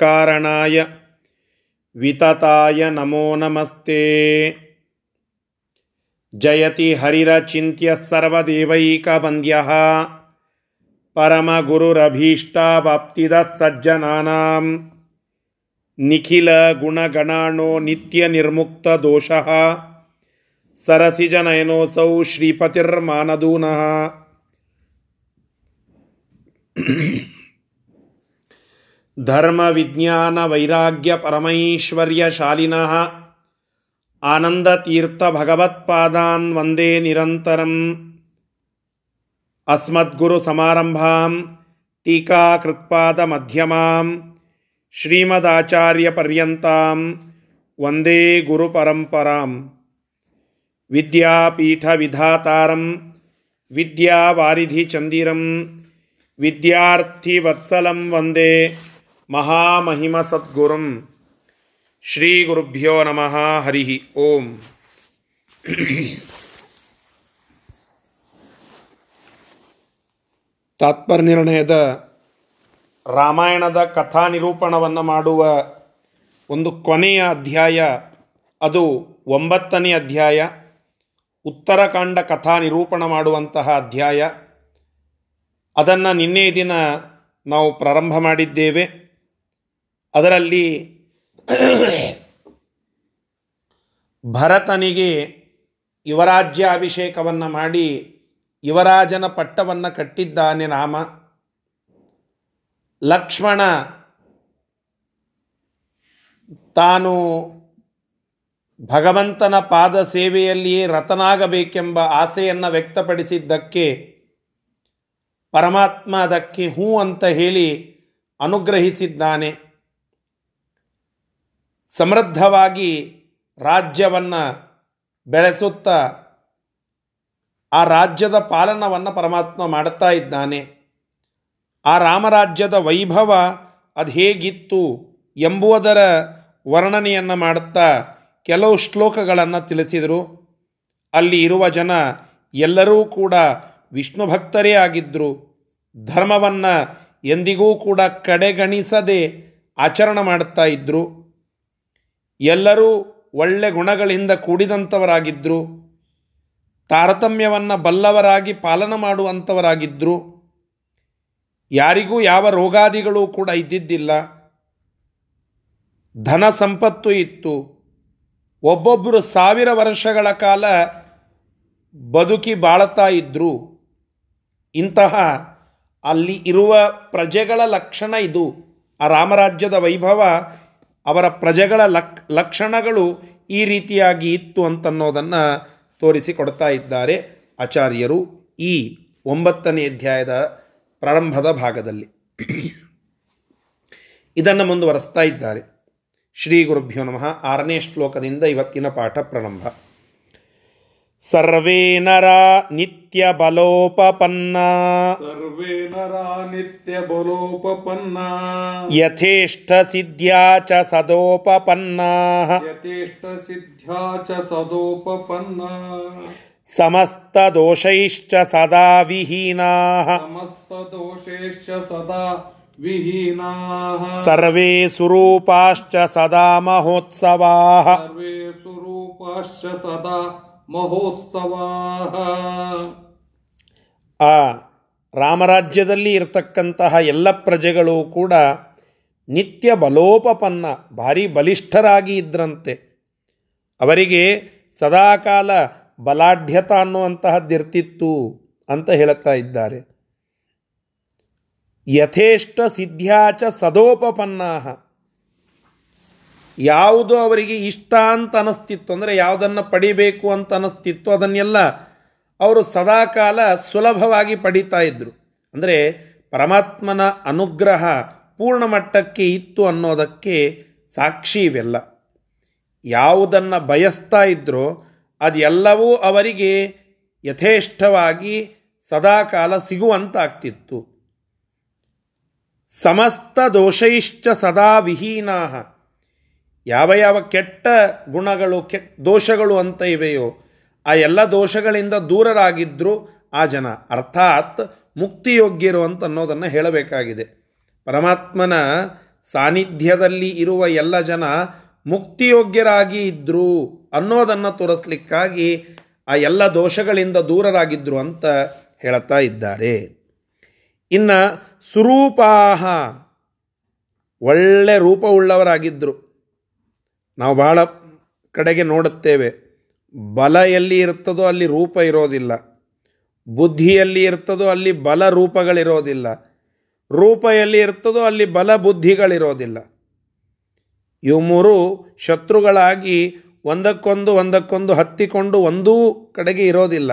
तत्कारणाय वितताय नमो नमस्ते। जयति हरिरचिन्त्यः सर्वदेवैकवन्द्यः। परमगुरुरभीष्टावाप्तिदः सज्जनानां निखिलगुणगणाणो नित्यनिर्मुक्तदोषः। सरसिजनयनोऽसौ श्रीपतिर्मानदूनः। धर्मविज्ञानवैराग्यपरमैश्वर्यशालिनः आनन्दतीर्थभगवत्पादान् वन्दे निरन्तरम् अस्मद्गुरुसमारम्भां टीकाकृत्पादमध्यमां श्रीमदाचार्यपर्यन्तां वन्दे गुरुपरम्पराम् विद्यापीठविधातारं विद्यावारिधिचन्दिरं विद्यार्थिवत्सलं वन्दे ಮಹಾಮಹಿಮ ಸದ್ಗುರುಂ. ಶ್ರೀ ಗುರುಭ್ಯೋ ನಮಃ. ಹರಿ ಓಂ. ತಾತ್ಪರ್ಯ ನಿರ್ಣಯದ ರಾಮಾಯಣದ ಕಥಾ ನಿರೂಪಣವನ್ನು ಮಾಡುವ ಒಂದು ಕೊನೆಯ ಅಧ್ಯಾಯ, ಅದು ಒಂಬತ್ತನೇ ಅಧ್ಯಾಯ, ಉತ್ತರಕಾಂಡ ಕಥಾ ನಿರೂಪಣ ಮಾಡುವಂತಹ ಅಧ್ಯಾಯ. ಅದನ್ನು ನಿನ್ನೆ ದಿನ ನಾವು ಪ್ರಾರಂಭ ಮಾಡಿದ್ದೇವೆ. ಅದರಲ್ಲಿ ಭರತನಿಗೆ ಯುವರಾಜ್ಯಾಭಿಷೇಕವನ್ನು ಮಾಡಿ ಯುವರಾಜನ ಪಟ್ಟವನ್ನು ಕಟ್ಟಿದ್ದಾನೆ ರಾಮ. ಲಕ್ಷ್ಮಣ ತಾನು ಭಗವಂತನ ಪಾದ ಸೇವೆಯಲ್ಲಿಯೇ ರತನಾಗಬೇಕೆಂಬ ಆಸೆಯನ್ನು ವ್ಯಕ್ತಪಡಿಸಿದ್ದಕ್ಕೆ ಪರಮಾತ್ಮ ಅದಕ್ಕೆ ಹೂ ಅಂತ ಹೇಳಿ ಅನುಗ್ರಹಿಸಿದ್ದಾನೆ. ಸಮೃದ್ಧವಾಗಿ ರಾಜ್ಯವನ್ನು ಬೆಳೆಸುತ್ತಾ ಆ ರಾಜ್ಯದ ಪಾಲನವನ್ನು ಪರಮಾತ್ಮ ಮಾಡುತ್ತಾ ಇದ್ದಾನೆ. ಆ ರಾಮರಾಜ್ಯದ ವೈಭವ ಅದು ಹೇಗಿತ್ತು ಎಂಬುವುದರ ವರ್ಣನೆಯನ್ನು ಮಾಡುತ್ತಾ ಕೆಲವು ಶ್ಲೋಕಗಳನ್ನು ತಿಳಿಸಿದರು. ಅಲ್ಲಿ ಇರುವ ಜನ ಎಲ್ಲರೂ ಕೂಡ ವಿಷ್ಣು ಭಕ್ತರೇ ಆಗಿದ್ದರು ಧರ್ಮವನ್ನು ಎಂದಿಗೂ ಕೂಡ ಕಡೆಗಣಿಸದೆ ಆಚರಣೆ ಮಾಡುತ್ತಾ ಇದ್ದರು ಎಲ್ಲರೂ ಒಳ್ಳೆ ಗುಣಗಳಿಂದ ಕೂಡಿದಂಥವರಾಗಿದ್ದರು ತಾರತಮ್ಯವನ್ನು ಬಲ್ಲವರಾಗಿ ಪಾಲನ ಮಾಡುವಂಥವರಾಗಿದ್ದರು ಯಾರಿಗೂ ಯಾವ ರೋಗಾದಿಗಳು ಕೂಡ ಇದ್ದಿದ್ದಿಲ್ಲ. ಧನ ಸಂಪತ್ತು ಇತ್ತು. ಒಬ್ಬೊಬ್ಬರು ಸಾವಿರ ವರ್ಷಗಳ ಕಾಲ ಬದುಕಿ ಬಾಳತಾ ಇದ್ದರು ಇಂತಹ ಅಲ್ಲಿ ಇರುವ ಪ್ರಜೆಗಳ ಲಕ್ಷಣ ಇದು. ಆ ರಾಮರಾಜ್ಯದ ವೈಭವ ಅವರ ಪ್ರಜೆಗಳ ಲಕ್, ಲಕ್ಷಣಗಳು ಈ ರೀತಿಯಾಗಿ ಇತ್ತು ಅಂತನ್ನೋದನ್ನು ತೋರಿಸಿಕೊಡ್ತಾ ಇದ್ದಾರೆ ಆಚಾರ್ಯರು ಈ ಒಂಬತ್ತನೇ ಅಧ್ಯಾಯದ ಪ್ರಾರಂಭದ ಭಾಗದಲ್ಲಿ. ಇದನ್ನು ಮುಂದುವರೆಸ್ತಾ ಇದ್ದಾರೆ. ಶ್ರೀ ಗುರುಭ್ಯೋ ನಮಃ. ಆರನೇ ಶ್ಲೋಕದಿಂದ ಇವತ್ತಿನ ಪಾಠ ಪ್ರಾರಂಭ. ಸರ್ವೇ ನರ ನಿತ್ಯ ಬಲೋಪಪನ್ನ. ಸರ್ವೇ ನರ ನಿತ್ಯ ಬಲೋಪಪನ್ನ. ಯಥೇಷ್ಟ ಸಿದ್ಧ್ಯಾ ಚ ಸದೋಪಪನ್ನ. ಯಥೇಷ್ಟ ಸಿದ್ಧ್ಯಾ ಚ ಸದೋಪಪನ್ನ. ಸಮಸ್ತ ದೋಷೈಶ್ಚ ಸದಾ ವಿಹೀನಾ. ಸಮಸ್ತ ದೋಷೈಶ್ಚ ಸದಾ ಸರ್ವೇ ಸದಾ ಸರ್ವೇ ಸದಾ ಮಹೋತ್ಸವಾಹ. ಆ ರಾಮರಾಜ್ಯದಲ್ಲಿ ಇರತಕ್ಕಂತಹ ಎಲ್ಲ ಪ್ರಜೆಗಳು ಕೂಡ ನಿತ್ಯ ಬಲೋಪಪನ್ನ, ಭಾರಿ ಬಲಿಷ್ಠರಾಗಿ ಇದ್ರಂತೆ. ಅವರಿಗೆ ಸದಾಕಾಲ ಬಲಾಢ್ಯತ ಅನ್ನುವಂತಹದ್ದಿರ್ತಿತ್ತು ಅಂತ ಹೇಳುತ್ತಾ ಇದ್ದಾರೆ. ಯಥೇಷ್ಟ ಸಿದ್ಧ್ಯಾಚ ಸದೋಪಪನ್ನಾ ಯಾವುದು ಅವರಿಗೆ ಇಷ್ಟ ಅಂತ ಅನ್ನಿಸ್ತಿತ್ತು ಅಂದರೆ ಯಾವುದನ್ನು ಪಡಿಬೇಕು ಅಂತ ಅನ್ನಿಸ್ತಿತ್ತು ಅದನ್ನೆಲ್ಲ ಅವರು ಸದಾಕಾಲ ಸುಲಭವಾಗಿ ಪಡೀತಾ ಇದ್ದರು ಅಂದರೆ ಪರಮಾತ್ಮನ ಅನುಗ್ರಹ ಪೂರ್ಣ ಮಟ್ಟಕ್ಕೆ ಇತ್ತು ಅನ್ನೋದಕ್ಕೆ ಸಾಕ್ಷಿ ಇವೆಲ್ಲ. ಯಾವುದನ್ನು ಬಯಸ್ತಾ ಇದ್ದರೋ ಅದೆಲ್ಲವೂ ಅವರಿಗೆ ಯಥೇಷ್ಟವಾಗಿ ಸದಾಕಾಲ ಸಿಗುವಂತಾಗ್ತಿತ್ತು. ಸಮಸ್ತ ದೋಷೈಶ್ಚ ಸದಾ ವಿಹೀನಾ ಯಾವ ಯಾವ ಕೆಟ್ಟ ಗುಣಗಳು, ಕೆಟ್ಟ ದೋಷಗಳು ಅಂತ ಇವೆಯೋ, ಆ ಎಲ್ಲ ದೋಷಗಳಿಂದ ದೂರರಾಗಿದ್ದರು ಆ ಜನ. ಅರ್ಥಾತ್ ಮುಕ್ತಿಯೋಗ್ಯರು ಅಂತ ಅನ್ನೋದನ್ನು ಹೇಳಬೇಕಾಗಿದೆ. ಪರಮಾತ್ಮನ ಸಾನ್ನಿಧ್ಯದಲ್ಲಿ ಇರುವ ಎಲ್ಲ ಜನ ಮುಕ್ತಿಯೋಗ್ಯರಾಗಿ ಇದ್ದರು ಅನ್ನೋದನ್ನು ತೋರಿಸ್ಲಿಕ್ಕಾಗಿ ಆ ಎಲ್ಲ ದೋಷಗಳಿಂದ ದೂರರಾಗಿದ್ದರು ಅಂತ ಹೇಳ್ತಾ ಇದ್ದಾರೆ. ಇನ್ನು ಸುರೂಪಾಹ ಒಳ್ಳೆ ರೂಪವುಳ್ಳವರಾಗಿದ್ದರು ನಾವು ಬಹಳ ಕಡೆಗೆ ನೋಡುತ್ತೇವೆ. ಬಲ ಎಲ್ಲಿ ಇರ್ತದೋ ಅಲ್ಲಿ ರೂಪ ಇರೋದಿಲ್ಲ. ಬುದ್ಧಿಯಲ್ಲಿ ಇರ್ತದೋ ಅಲ್ಲಿ ಬಲ ರೂಪಗಳಿರೋದಿಲ್ಲ. ರೂಪ ಎಲ್ಲಿ ಇರ್ತದೋ ಅಲ್ಲಿ ಬಲ ಬುದ್ಧಿಗಳಿರೋದಿಲ್ಲ. ಇವು ಮೂರು ಶತ್ರುಗಳಾಗಿ ಒಂದಕ್ಕೊಂದು ಒಂದಕ್ಕೊಂದು ಹತ್ತಿಕೊಂಡು ಒಂದೂ ಕಡೆಗೆ ಇರೋದಿಲ್ಲ.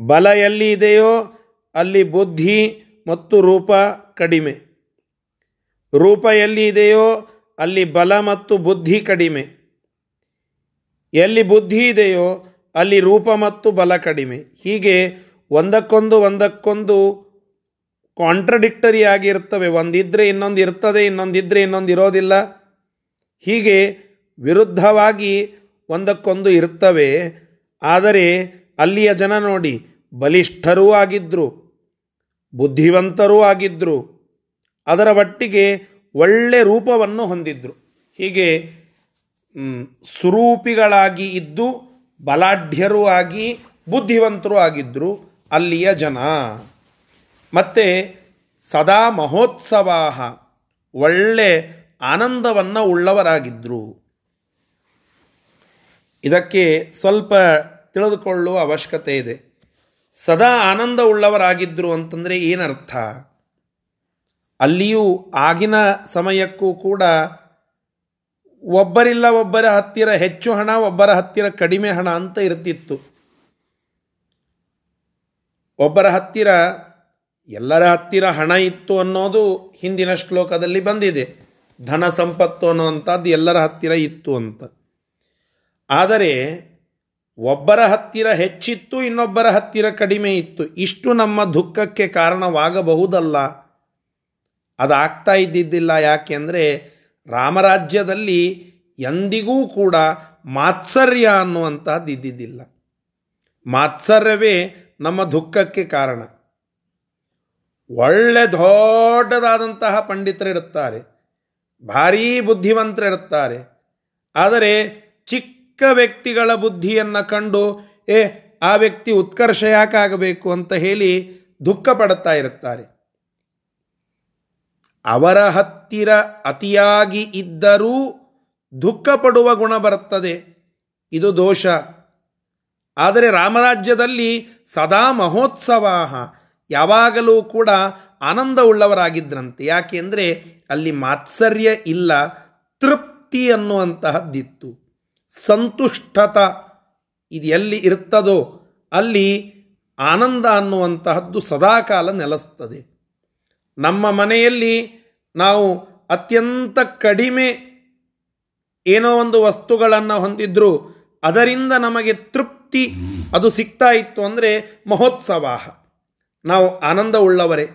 ಬಲ ಎಲ್ಲಿ ಇದೆಯೋ ಅಲ್ಲಿ ಬುದ್ಧಿ ಮತ್ತು ರೂಪ ಕಡಿಮೆ. ರೂಪ ಎಲ್ಲಿ ಇದೆಯೋ ಅಲ್ಲಿ ಬಲ ಮತ್ತು ಬುದ್ಧಿ ಕಡಿಮೆ. ಎಲ್ಲಿ ಬುದ್ಧಿ ಇದೆಯೋ ಅಲ್ಲಿ ರೂಪ ಮತ್ತು ಬಲ ಕಡಿಮೆ. ಹೀಗೆ ಒಂದಕ್ಕೊಂದು ಒಂದಕ್ಕೊಂದು ಕಾಂಟ್ರಡಿಕ್ಟರಿ ಆಗಿರ್ತವೆ. ಒಂದಿದ್ದರೆ ಇನ್ನೊಂದು ಇರ್ತದೆ ಇನ್ನೊಂದಿದ್ದರೆ ಇನ್ನೊಂದು ಇರೋದಿಲ್ಲ. ಹೀಗೆ ವಿರುದ್ಧವಾಗಿ ಒಂದಕ್ಕೊಂದು ಇರ್ತವೆ. ಆದರೆ ಅಲ್ಲಿಯ ಜನ ನೋಡಿ, ಬಲಿಷ್ಠರೂ ಆಗಿದ್ದರು ಬುದ್ಧಿವಂತರೂ ಆಗಿದ್ದರು ಅದರ ಒಟ್ಟಿಗೆ ಒಳ್ಳೆ ರೂಪವನ್ನು ಹೊಂದಿದ್ರು. ಹೀಗೆ ಸುರೂಪಿಗಳಾಗಿ ಇದ್ದು, ಬಲಾಢ್ಯರೂ ಆಗಿ, ಬುದ್ಧಿವಂತರು ಆಗಿದ್ದರು ಅಲ್ಲಿಯ ಜನ. ಮತ್ತು, ಸದಾ ಮಹೋತ್ಸವ ಒಳ್ಳೆ ಆನಂದವನ್ನು ಉಳ್ಳವರಾಗಿದ್ದರು ಇದಕ್ಕೆ ಸ್ವಲ್ಪ ತಿಳಿದುಕೊಳ್ಳುವ ಅವಶ್ಯಕತೆ ಇದೆ. ಸದಾ ಆನಂದ ಉಳ್ಳವರಾಗಿದ್ದರು ಅಂತಂದರೆ ಏನರ್ಥ? ಅಲ್ಲಿಯೂ ಆಗಿನ ಸಮಯಕ್ಕೂ ಕೂಡ ಒಬ್ಬರಿಲ್ಲ ಒಬ್ಬರ ಹತ್ತಿರ, ಹೆಚ್ಚು ಹಣ ಒಬ್ಬರ ಹತ್ತಿರ, ಕಡಿಮೆ ಹಣ ಅಂತ ಇರ್ತಿತ್ತು. ಒಬ್ಬರ ಹತ್ತಿರ, ಎಲ್ಲರ ಹತ್ತಿರ ಹಣ ಇತ್ತು ಅನ್ನೋದು ಹಿಂದಿನ ಶ್ಲೋಕದಲ್ಲಿ ಬಂದಿದೆ. ಧನ ಸಂಪತ್ತು ಅನ್ನುವಂಥದ್ದು ಎಲ್ಲರ ಹತ್ತಿರ ಇತ್ತು ಅಂತ. ಆದರೆ, ಒಬ್ಬರ ಹತ್ತಿರ ಹೆಚ್ಚಿತ್ತು, ಇನ್ನೊಬ್ಬರ ಹತ್ತಿರ ಕಡಿಮೆ ಇತ್ತು. ಇಷ್ಟು ನಮ್ಮ ದುಃಖಕ್ಕೆ ಕಾರಣವಾಗಬಹುದಲ್ಲ. ಅದಾಗ್ತಾ ಇದ್ದಿದ್ದಿಲ್ಲ ಯಾಕೆಂದರೆ ರಾಮರಾಜ್ಯದಲ್ಲಿ ಎಂದಿಗೂ ಕೂಡ ಮಾತ್ಸರ್ಯ ಅನ್ನುವಂಥದ್ದು ಇದ್ದಿದ್ದಿಲ್ಲ. ಮಾತ್ಸರ್ಯವೇ ನಮ್ಮ ದುಃಖಕ್ಕೆ ಕಾರಣ. ಒಳ್ಳೆ ದೊಡ್ಡದಾದಂತಹ ಪಂಡಿತರಿರುತ್ತಾರೆ, ಭಾರೀ ಬುದ್ಧಿವಂತರಿರುತ್ತಾರೆ, ಆದರೆ ಚಿಕ್ಕ ವ್ಯಕ್ತಿಗಳ ಬುದ್ಧಿಯನ್ನು ಕಂಡು, ಏ, ಆ ವ್ಯಕ್ತಿ ಉತ್ಕರ್ಷ ಯಾಕಾಗಬೇಕು? ಅಂತ ಹೇಳಿ ದುಃಖ ಪಡುತ್ತಾ ಇರುತ್ತಾರೆ. ಅವರ ಹತ್ತಿರ ಅತಿಯಾಗಿ ಇದ್ದರೂ ದುಃಖ ಪಡುವ ಗುಣ ಬರುತ್ತದೆ. ಇದು ದೋಷ. ಆದರೆ ರಾಮರಾಜ್ಯದಲ್ಲಿ ಸದಾ ಮಹೋತ್ಸವ ಯಾವಾಗಲೂ ಕೂಡ ಆನಂದ ಉಳ್ಳವರಾಗಿದ್ರಂತೆ ಯಾಕೆಂದರೆ ಅಲ್ಲಿ ಮಾತ್ಸರ್ಯ ಇಲ್ಲ, ತೃಪ್ತಿ ಅನ್ನುವಂತಹದ್ದಿತ್ತು. ಸಂತುಷ್ಟತ ಇದು ಎಲ್ಲಿ ಇರ್ತದೋ ಅಲ್ಲಿ ಆನಂದ ಅನ್ನುವಂತಹದ್ದು ಸದಾಕಾಲ ನೆಲೆಸ್ತದೆ. ನಮ್ಮ ಮನೆಯಲ್ಲಿ ನಾವು ಅತ್ಯಂತ ಕಡಿಮೆ ಏನೋ ಒಂದು ವಸ್ತುಗಳನ್ನು ಹೊಂದಿದ್ರು ಅದರಿಂದ ನಮಗೆ ತೃಪ್ತಿ ಅದು ಸಿಗ್ತಾ ಇತ್ತು ಅಂದರೆ ಮಹೋತ್ಸವ ನಾವು ಆನಂದ ಉಳ್ಳವರೇ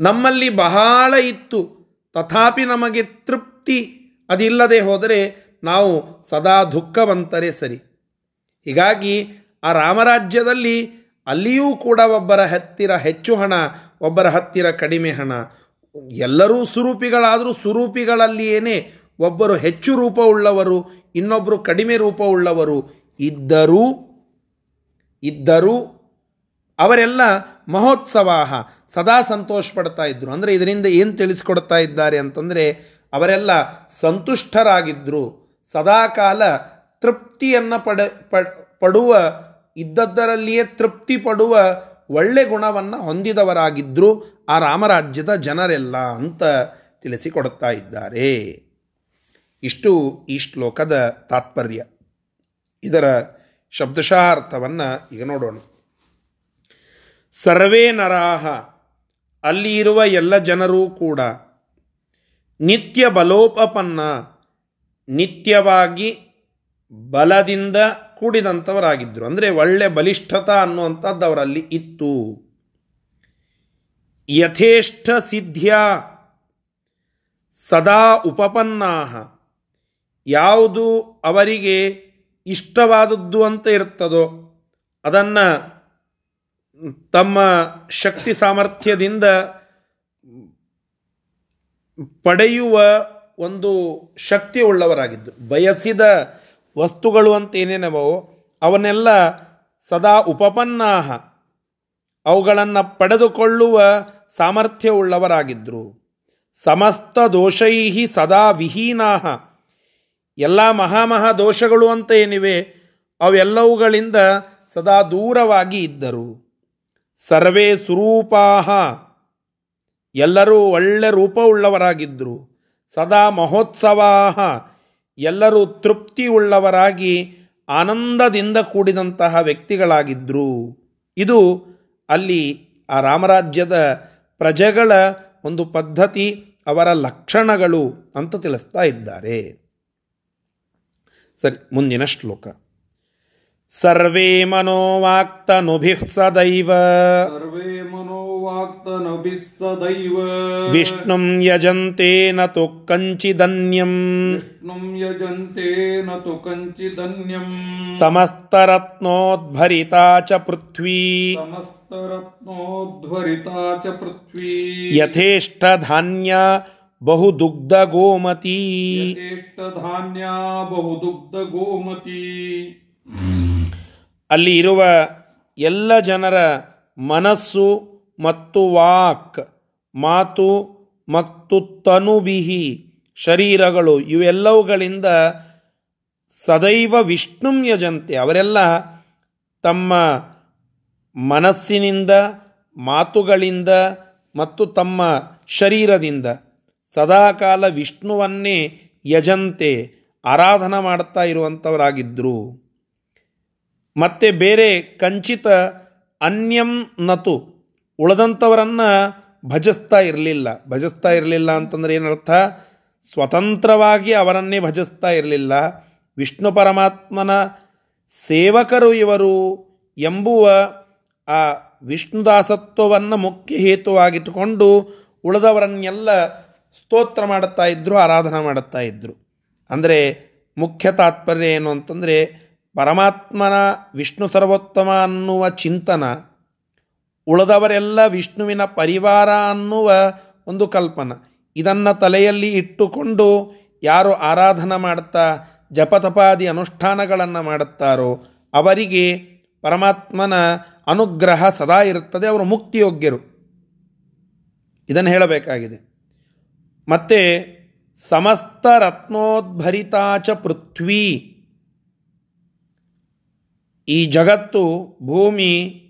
ನಮ್ಮಲ್ಲಿ ಬಹಳ ಇತ್ತು. ತಥಾಪಿ ನಮಗೆ ತೃಪ್ತಿ ಅದಿಲ್ಲದೆ ಹೋದರೆ ನಾವು ಸದಾ ದುಃಖವಂತರೇ ಸರಿ. ಹೀಗಾಗಿ ಆ ರಾಮರಾಜ್ಯದಲ್ಲಿ ಅಲ್ಲಿಯೂ ಕೂಡ ಒಬ್ಬರ ಹತ್ತಿರ ಹೆಚ್ಚು ಹಣ, ಒಬ್ಬರ ಹತ್ತಿರ ಕಡಿಮೆ ಹಣ. ಎಲ್ಲರೂ ಸುರೂಪಿಗಳಾದರೂ ಸುರೂಪಿಗಳಲ್ಲಿಯೇ ಒಬ್ಬರು ಹೆಚ್ಚು ರೂಪವುಳ್ಳವರು ಇನ್ನೊಬ್ಬರು ಕಡಿಮೆ ರೂಪವುಳ್ಳವರು ಇದ್ದರೂ ಇದ್ದರೂ ಅವರೆಲ್ಲ ಮಹೋತ್ಸವ ಸದಾ ಸಂತೋಷ ಪಡ್ತಾ ಇದ್ದರು ಅಂದರೆ ಇದರಿಂದ ಏನು ತಿಳಿಸ್ಕೊಡ್ತಾ ಇದ್ದಾರೆ ಅಂತಂದರೆ, ಅವರೆಲ್ಲ ಸಂತುಷ್ಟರಾಗಿದ್ದರು ಸದಾಕಾಲ ತೃಪ್ತಿಯನ್ನು ಪಡ, ಪಡುವ ಇದ್ದದ್ದರಲ್ಲಿಯೇ ತೃಪ್ತಿ ಪಡುವ ಒಳ್ಳೆ ಗುಣವನ್ನು ಹೊಂದಿದವರಾಗಿದ್ದರು ಆ ರಾಮರಾಜ್ಯದ ಜನರೆಲ್ಲ ಅಂತ ತಿಳಿಸಿಕೊಡುತ್ತಾ ಇದ್ದಾರೆ. ಇಷ್ಟು ಈ ಶ್ಲೋಕದ ತಾತ್ಪರ್ಯ. ಇದರ ಶಬ್ದಶಃ ಅರ್ಥವನ್ನು ಈಗ ನೋಡೋಣ. ಸರ್ವೇ ನರಾಹ. ಅಲ್ಲಿ ಇರುವ ಎಲ್ಲ ಜನರೂ ಕೂಡ ನಿತ್ಯ ಬಲೋಪಪನ್ನ ನಿತ್ಯವಾಗಿ ಬಲದಿಂದ ಕೂಡಿದಂಥವರಾಗಿದ್ದರು. ಅಂದರೆ ಒಳ್ಳೆ ಬಲಿಷ್ಠತ ಅನ್ನುವಂಥದ್ದು ಅವರಲ್ಲಿ ಇತ್ತು. ಯಥೇಷ್ಟ ಸಿದ್ಧ್ಯ ಸದಾ ಉಪಪನ್ನಾಹ. ಯಾವುದು ಅವರಿಗೆ ಇಷ್ಟವಾದದ್ದು ಅಂತ ಇರ್ತದೋ ಅದನ್ನು ತಮ್ಮ ಶಕ್ತಿ ಸಾಮರ್ಥ್ಯದಿಂದ ಪಡೆಯುವ ಒಂದು ಶಕ್ತಿ ಉಳ್ಳವರಾಗಿದ್ದರು. ಬಯಸಿದ ವಸ್ತುಗಳು ಅಂತ ಏನೇನವೋ ಅವನ್ನೆಲ್ಲ ಸದಾ ಉಪಪನ್ನಾಹ, ಅವುಗಳನ್ನು ಪಡೆದುಕೊಳ್ಳುವ ಸಾಮರ್ಥ್ಯವುಳ್ಳವರಾಗಿದ್ದರು ಸಮಸ್ತ ದೋಷೈಹಿ ಸದಾ ವಿಹೀನಾಹ. ಎಲ್ಲ ಮಹಾಮಹಾ ದೋಷಗಳು ಅಂತ ಏನಿವೆ, ಅವೆಲ್ಲವುಗಳಿಂದ ಸದಾ ದೂರವಾಗಿ ಇದ್ದರು. ಸರ್ವೇ ಸ್ವರೂಪಾಹ ಎಲ್ಲರೂ ಒಳ್ಳೆ ರೂಪವುಳ್ಳವರಾಗಿದ್ದರು ಸದಾ ಮಹೋತ್ಸವಾಹ. ಎಲ್ಲರೂ ತೃಪ್ತಿಯುಳ್ಳವರಾಗಿ ಆನಂದದಿಂದ ಕೂಡಿದಂತಹ ವ್ಯಕ್ತಿಗಳಾಗಿದ್ದರು ಇದು ಅಲ್ಲಿ ಆ ರಾಮರಾಜ್ಯದ ಪ್ರಜೆಗಳ ಒಂದು ಪದ್ಧತಿ, ಅವರ ಲಕ್ಷಣಗಳು ಅಂತ ತಿಳಿಸ್ತಾ ಇದ್ದಾರೆ. ಸರಿ, ಮುಂದಿನ ಶ್ಲೋಕ. सर्वे मनोवाक्तनुभिः सदैव। सर्वे मनोवाक्तनुभिः सदैव। विष्णुं यजन्ते न तु कञ्चिदन्यम्। विष्णुं यजन्ते न तु कञ्चिदन्यम्। समस्तरत्नोद्भरिता च पृथ्वी। समस्तरत्नोद्भरिता च पृथ्वी। यथेष्टधान्या गोमती यथेष्टधान्या ಅಲ್ಲಿ ಇರುವ ಎಲ್ಲ ಜನರ ಮನಸ್ಸು ಮತ್ತು ವಾಕ್, ಮಾತು ಮತ್ತು ತನುಬಿಹಿ, ಶರೀರಗಳು, ಇವೆಲ್ಲವುಗಳಿಂದ ಸದೈವ ವಿಷ್ಣುಂ ಯಜಂತೆ ಅವರೆಲ್ಲ ತಮ್ಮ ಮನಸ್ಸಿನಿಂದ, ಮಾತುಗಳಿಂದ ಮತ್ತು ತಮ್ಮ ಶರೀರದಿಂದ ಸದಾಕಾಲ ವಿಷ್ಣುವನ್ನೇ ಯಜಂತೆ, ಆರಾಧನಾ ಮಾಡ್ತಾ ಇರುವಂಥವರಾಗಿದ್ದರು ಮತ್ತು ಬೇರೆ ಕಂಚಿತ ಅನ್ಯಂ ನತು. ಉಳದಂಥವರನ್ನು ಭಜಿಸ್ತಾ ಇರಲಿಲ್ಲ. ಭಜಿಸ್ತಾ ಇರಲಿಲ್ಲ ಅಂತಂದರೆ ಏನರ್ಥ? ಸ್ವತಂತ್ರವಾಗಿ ಅವರನ್ನೇ ಭಜಿಸ್ತಾ ಇರಲಿಲ್ಲ. ವಿಷ್ಣು ಪರಮಾತ್ಮನ ಸೇವಕರು ಇವರು ಎಂಬುವ ಆ ವಿಷ್ಣುದಾಸತ್ವವನ್ನು ಮುಖ್ಯ ಹೇತುವಾಗಿಟ್ಟುಕೊಂಡು ಉಳಿದವರನ್ನೆಲ್ಲ ಸ್ತೋತ್ರ ಮಾಡುತ್ತಾ ಇದ್ದರು ಆರಾಧನೆ ಮಾಡುತ್ತಾ ಇದ್ದರು ಅಂದರೆ ಮುಖ್ಯ ತಾತ್ಪರ್ಯ ಏನು ಅಂತಂದರೆ ಪರಮಾತ್ಮನ ವಿಷ್ಣು ಸರ್ವೋತ್ತಮ ಅನ್ನುವ ಚಿಂತನ, ಉಳಿದವರೆಲ್ಲ ವಿಷ್ಣುವಿನ ಪರಿವಾರ ಅನ್ನುವ ಒಂದು ಕಲ್ಪನ. ಇದನ್ನು ತಲೆಯಲ್ಲಿ ಇಟ್ಟುಕೊಂಡು ಯಾರು ಆರಾಧನೆ ಮಾಡುತ್ತಾ ಜಪತಪಾದಿ ಅನುಷ್ಠಾನಗಳನ್ನು ಮಾಡುತ್ತಾರೋ, ಅವರಿಗೆ ಪರಮಾತ್ಮನ ಅನುಗ್ರಹ ಸದಾ ಇರುತ್ತದೆ, ಅವರು ಮುಕ್ತಿಯೋಗ್ಯರು. ಇದನ್ನು ಹೇಳಬೇಕಾಗಿದೆ. ಮತ್ತು ಸಮಸ್ತ ರತ್ನೋದ್ಭರಿತಾಚ ಪೃಥ್ವಿ. ಈ ಜಗತ್ತು, ಭೂಮಿ,